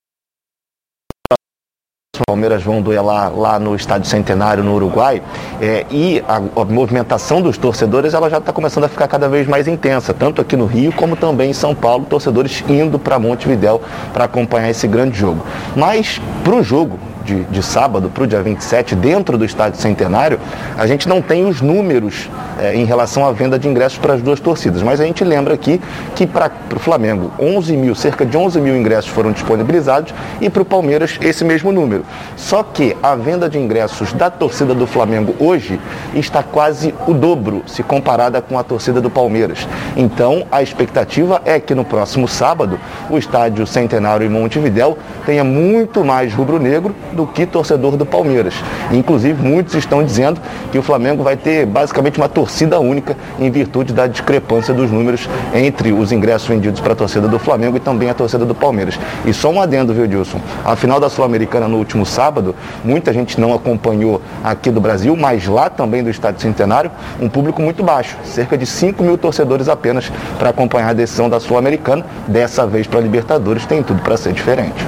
Palmeiras vão duelar lá no Estádio Centenário, no Uruguai, é, e a, a movimentação dos torcedores ela já está começando a ficar cada vez mais intensa, tanto aqui no Rio como também em São Paulo, torcedores indo para Montevidéu para acompanhar esse grande jogo. Mas para o jogo de, de sábado, para o dia 27, dentro do Estádio Centenário, a gente não tem os números é, em relação à venda de ingressos para as duas torcidas, mas a gente lembra aqui que para o Flamengo, 11 mil, cerca de 11 mil ingressos foram disponibilizados e para o Palmeiras esse mesmo número. Só que a venda de ingressos da torcida do Flamengo hoje está quase o dobro se comparada com a torcida do Palmeiras. Então a expectativa é que no próximo sábado o estádio Centenário em Montevidéu tenha muito mais rubro-negro do que torcedor do Palmeiras. Inclusive muitos estão dizendo que o Flamengo vai ter basicamente uma torcida única em virtude da discrepância dos números entre os ingressos vendidos para a torcida do Flamengo e também a torcida do Palmeiras. E só um adendo, viu, Dilson? A final da Sul-Americana no último sábado, muita gente não acompanhou aqui do Brasil, mas lá também do Estádio Centenário, um público muito baixo, cerca de 5 mil torcedores apenas para acompanhar a decisão da Sul-Americana. Dessa vez para a Libertadores tem tudo para ser diferente.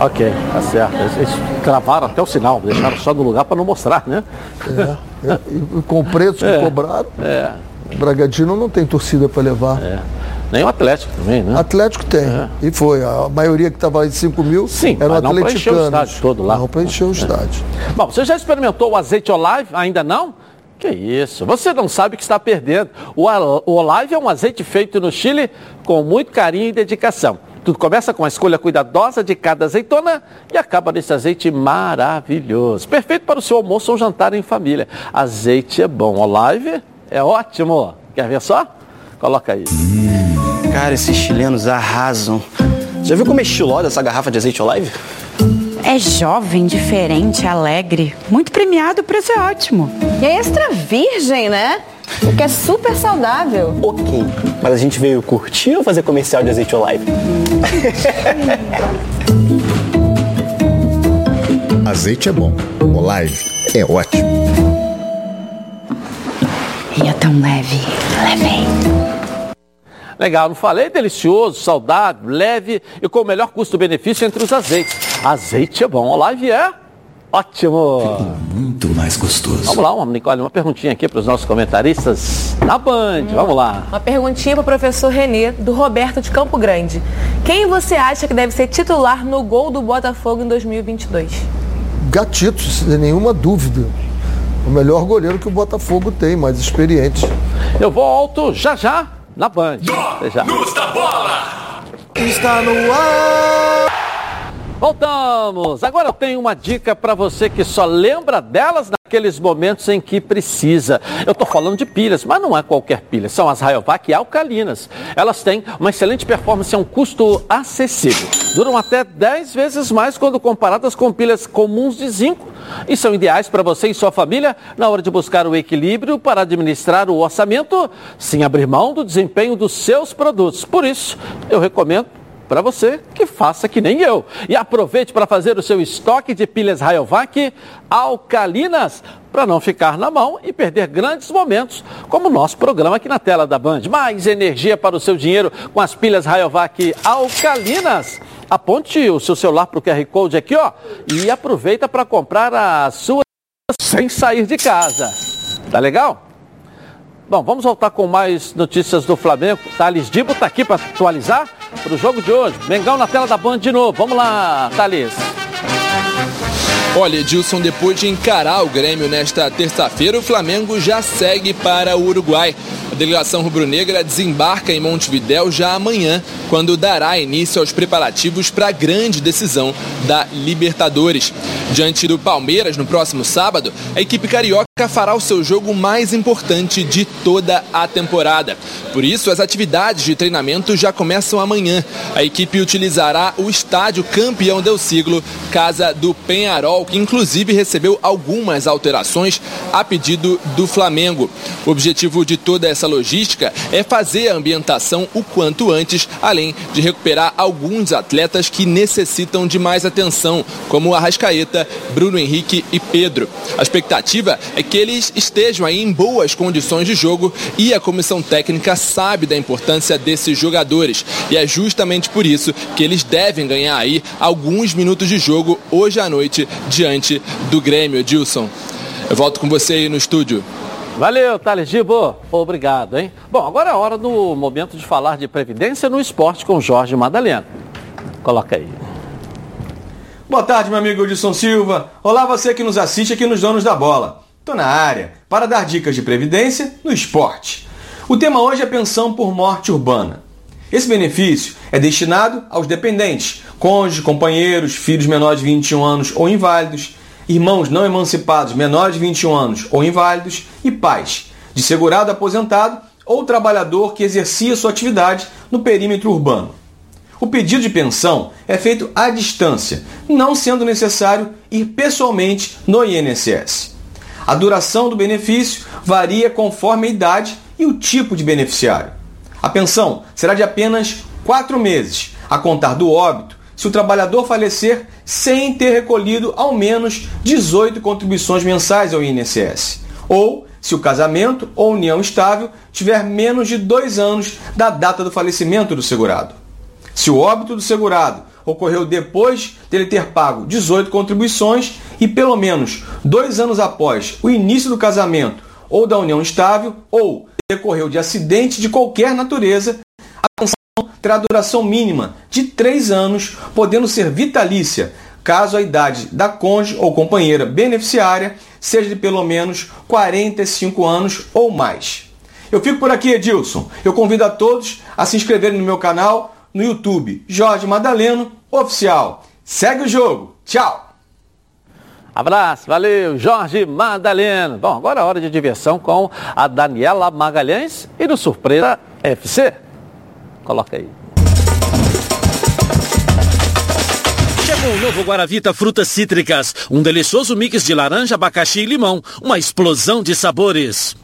Ok, tá certo. Eles, travaram até o sinal, deixaram só no lugar para não mostrar, né? É, é, e com o preço que É, cobraram, É, o Bragantino não tem torcida para levar. é. Nem o Atlético também, né? Atlético tem. E foi. A maioria que estava em 5 mil Sim, mas não pra encher o estádio todo lá. Não para encher o estádio. Bom, você já experimentou o azeite Olive? Ainda não? Que isso, você não sabe o que está perdendo. O Olive é um azeite feito no Chile com muito carinho e dedicação. Tudo começa com a escolha cuidadosa de cada azeitona e acaba nesse azeite maravilhoso. Perfeito para o seu almoço ou jantar em família. Azeite é bom, Olive é ótimo. Quer ver só? Coloca aí. Cara, esses chilenos arrasam. Já viu como é estilosa essa garrafa de azeite Olive? É jovem, diferente, alegre. Muito premiado, o preço é ótimo. E é extra virgem, né? O que é super saudável. Ok, mas a gente veio curtir ou fazer comercial de azeite Olive? Azeite é bom, Olive é ótimo. E é tão leve, levei. Legal, não falei? Delicioso, saudável, leve e com o melhor custo-benefício entre os azeites. Azeite é bom, Olive é Ótimo. Muito mais gostoso. Vamos lá, uma, Nicole, uma perguntinha aqui para os nossos comentaristas na Band. Vamos lá. Uma perguntinha para o professor Renê, do Roberto de Campo Grande. Quem você acha que deve ser titular no gol do Botafogo em 2022? Gatito, sem nenhuma dúvida. O melhor goleiro que o Botafogo tem, mais experiente. Eu volto já já na Band. Até já. Donos da bola! Está no ar! Voltamos! Agora eu tenho uma dica para você que só lembra delas naqueles momentos em que precisa. Eu estou falando de pilhas, mas não é qualquer pilha, são as Rayovac alcalinas. Elas têm uma excelente performance a um custo acessível. Duram até 10 vezes mais quando comparadas com pilhas comuns de zinco e são ideais para você e sua família na hora de buscar o equilíbrio para administrar o orçamento sem abrir mão do desempenho dos seus produtos. Por isso, eu recomendo para você que faça que nem eu. E aproveite para fazer o seu estoque de pilhas Rayovac alcalinas para não ficar na mão e perder grandes momentos, como o nosso programa aqui na tela da Band. Mais energia para o seu dinheiro com as pilhas Rayovac alcalinas. Aponte o seu celular para o QR Code aqui, ó, e aproveita para comprar a sua sem sair de casa. Tá legal? Bom, vamos voltar com mais notícias do Flamengo. Thales Dibo está aqui para atualizar para o jogo de hoje. Mengão na tela da Band de novo. Vamos lá, Thales. Olha, Edilson, depois de encarar o Grêmio nesta terça-feira, o Flamengo já segue para o Uruguai. A delegação rubro-negra desembarca em Montevidéu já amanhã, quando dará início aos preparativos para a grande decisão da Libertadores. Diante do Palmeiras no próximo sábado, a equipe carioca fará o seu jogo mais importante de toda a temporada. Por isso, as atividades de treinamento já começam amanhã. A equipe utilizará o estádio campeão del siglo, casa do Penharol, que inclusive recebeu algumas alterações a pedido do Flamengo. O objetivo de toda essa logística é fazer a ambientação o quanto antes, além de recuperar alguns atletas que necessitam de mais atenção, como Arrascaeta, Bruno Henrique e Pedro. A expectativa é que eles estejam aí em boas condições de jogo e a comissão técnica sabe da importância desses jogadores. E é justamente por isso que eles devem ganhar aí alguns minutos de jogo hoje à noite diante do Grêmio, Edilson. Eu volto com você aí no estúdio. Valeu, Thales Gibo. Obrigado, hein? Bom, agora é hora do momento de falar de previdência no esporte com Jorge Madalena. Coloca aí. Boa tarde, meu amigo Edson Silva. Olá, você que nos assiste aqui nos Donos da Bola. Tô na área para dar dicas de previdência no esporte. O tema hoje é pensão por morte urbana. Esse benefício é destinado aos dependentes, cônjuges, companheiros, filhos menores de 21 anos ou inválidos, irmãos não emancipados menores de 21 anos ou inválidos e pais de segurado aposentado ou trabalhador que exercia sua atividade no perímetro urbano. O pedido de pensão é feito à distância, não sendo necessário ir pessoalmente no INSS. A duração do benefício varia conforme a idade e o tipo de beneficiário. A pensão será de apenas quatro meses, a contar do óbito, se o trabalhador falecer sem ter recolhido ao menos 18 contribuições mensais ao INSS, ou se o casamento ou união estável tiver menos de dois anos da data do falecimento do segurado. Se o óbito do segurado ocorreu depois dele ter pago 18 contribuições e pelo menos dois anos após o início do casamento ou da união estável, ou decorreu de acidente de qualquer natureza, a terá duração mínima de três anos, podendo ser vitalícia, caso a idade da cônjuge ou companheira beneficiária seja de pelo menos 45 anos ou mais. Eu fico por aqui, Edilson. Eu convido a todos a se inscreverem no meu canal no YouTube Jorge Madaleno Oficial. Segue o jogo. Tchau! Abraço, valeu, Jorge Madaleno. Bom, agora é hora de diversão com a Daniela Magalhães e do Surpresa FC. Coloca aí. Chegou o novo Guaravita Frutas Cítricas, um delicioso mix de laranja, abacaxi e limão, uma explosão de sabores.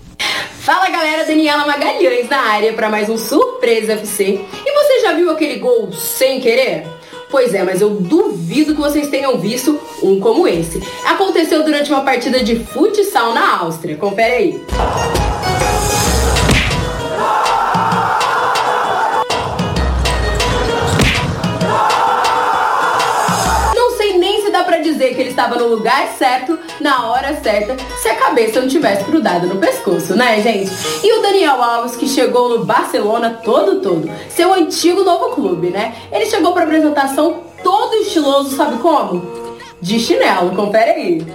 Fala galera, Daniela Magalhães na área para mais um Surpresa FC. E você já viu aquele gol sem querer? Pois é, mas eu duvido que vocês tenham visto um como esse. Aconteceu durante uma partida de futsal na Áustria. Confere aí. Estava no lugar certo, na hora certa, se a cabeça não tivesse grudada no pescoço, né, gente? E o Daniel Alves, que chegou no Barcelona todo todo, seu antigo novo clube, né? Ele chegou para apresentação todo estiloso, sabe como? De chinelo, confere aí.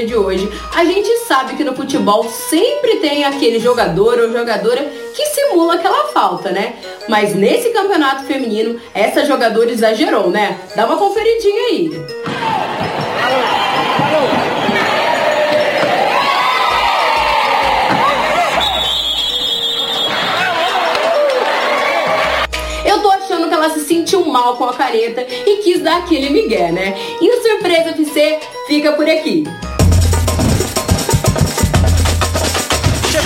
De hoje, a gente sabe que no futebol sempre tem aquele jogador ou jogadora que simula aquela falta, né? Mas nesse campeonato feminino, essa jogadora exagerou, né? Dá uma conferidinha aí. Achando que ela se sentiu mal com a caneta e quis dar aquele migué, né? E o Surpresa FC fica por aqui.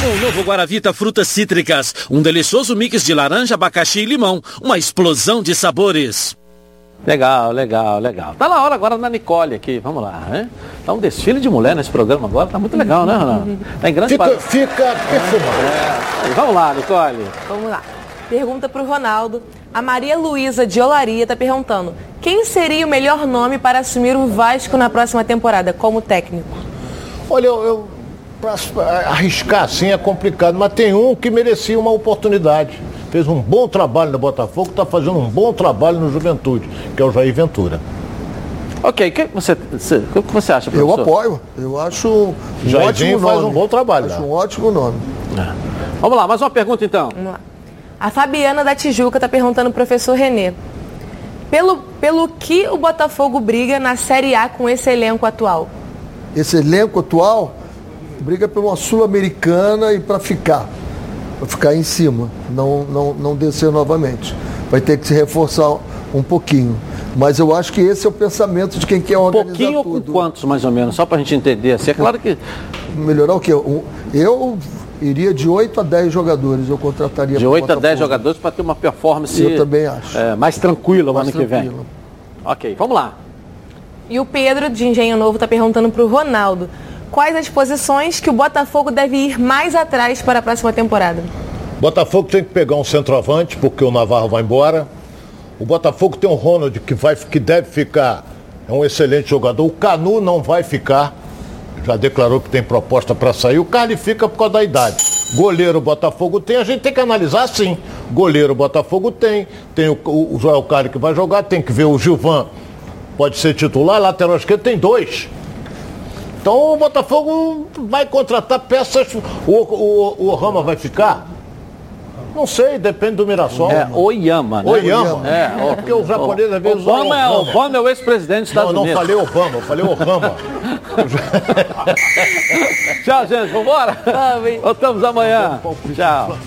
O novo Guaravita Frutas Cítricas, um delicioso mix de laranja, abacaxi e limão, uma explosão de sabores. Legal, legal, legal. Tá na hora agora da Nicole aqui, vamos lá, né? Tá um desfile de mulher nesse programa agora, tá muito legal, né, Ronaldo? Tá em grande Fica, par- fica perfumado. É, vamos lá, Nicole. Vamos lá. Pergunta pro Ronaldo. A Maria Luísa de Olaria tá perguntando: quem seria o melhor nome para assumir o Vasco na próxima temporada como técnico? Olha, eu, eu pra- arriscar assim é complicado, mas tem um que merecia uma oportunidade. Fez um bom trabalho no Botafogo, está fazendo um bom trabalho no Juventude, que é o Jair Ventura. Ok, o que você, você- o que você acha, Eu professor? apoio. Eu acho um Jairzinho ótimo faz nome. um bom trabalho Acho um ótimo nome. Vamos lá, mais uma pergunta então. Vamos lá. A Fabiana da Tijuca tá perguntando pro professor Renê. Pelo, pelo que o Botafogo briga na Série A com esse elenco atual? Esse elenco atual briga por uma Sul-Americana e para ficar. Para ficar em cima, não, não, não descer novamente. Vai ter que se reforçar um pouquinho. Mas eu acho que esse é o pensamento de quem quer organizar Pouquinho ou com tudo. quantos, mais ou menos? Só pra gente entender. Assim, é claro que Melhorar o quê? Um- Eu iria de 8 a 10 jogadores, eu contrataria de pro 8 a 10 Botafogo. jogadores para ter uma performance Eu também acho. é, mais tranquila o ano que vem. tranquila. Ok, vamos lá. E o Pedro de Engenho Novo tá perguntando pro Ronaldo. Quais as posições que o Botafogo deve ir mais atrás para a próxima temporada? Botafogo tem que pegar um centroavante, porque o Navarro vai embora. O Botafogo tem o Ronald, que, vai, que deve ficar, é um excelente jogador. O Canu não vai ficar, já declarou que tem proposta para sair. O Carly fica por causa da idade. Goleiro Botafogo tem, a gente tem que analisar assim. Goleiro Botafogo tem, tem o, o Joel Carly que vai jogar, tem que ver o Gilvan, pode ser titular, lateral esquerdo tem dois. Então o Botafogo vai contratar peças. O, o, o Rama vai ficar? Não sei, depende do Mirassol. É Oyama, né? Oyama. É, É, porque os japoneses às vezes Obama é, Obama. É o ex-presidente dos Estados Não, não Unidos. falei Obama, eu falei Obama. Tchau, gente. Vambora? Voltamos amanhã. Tchau.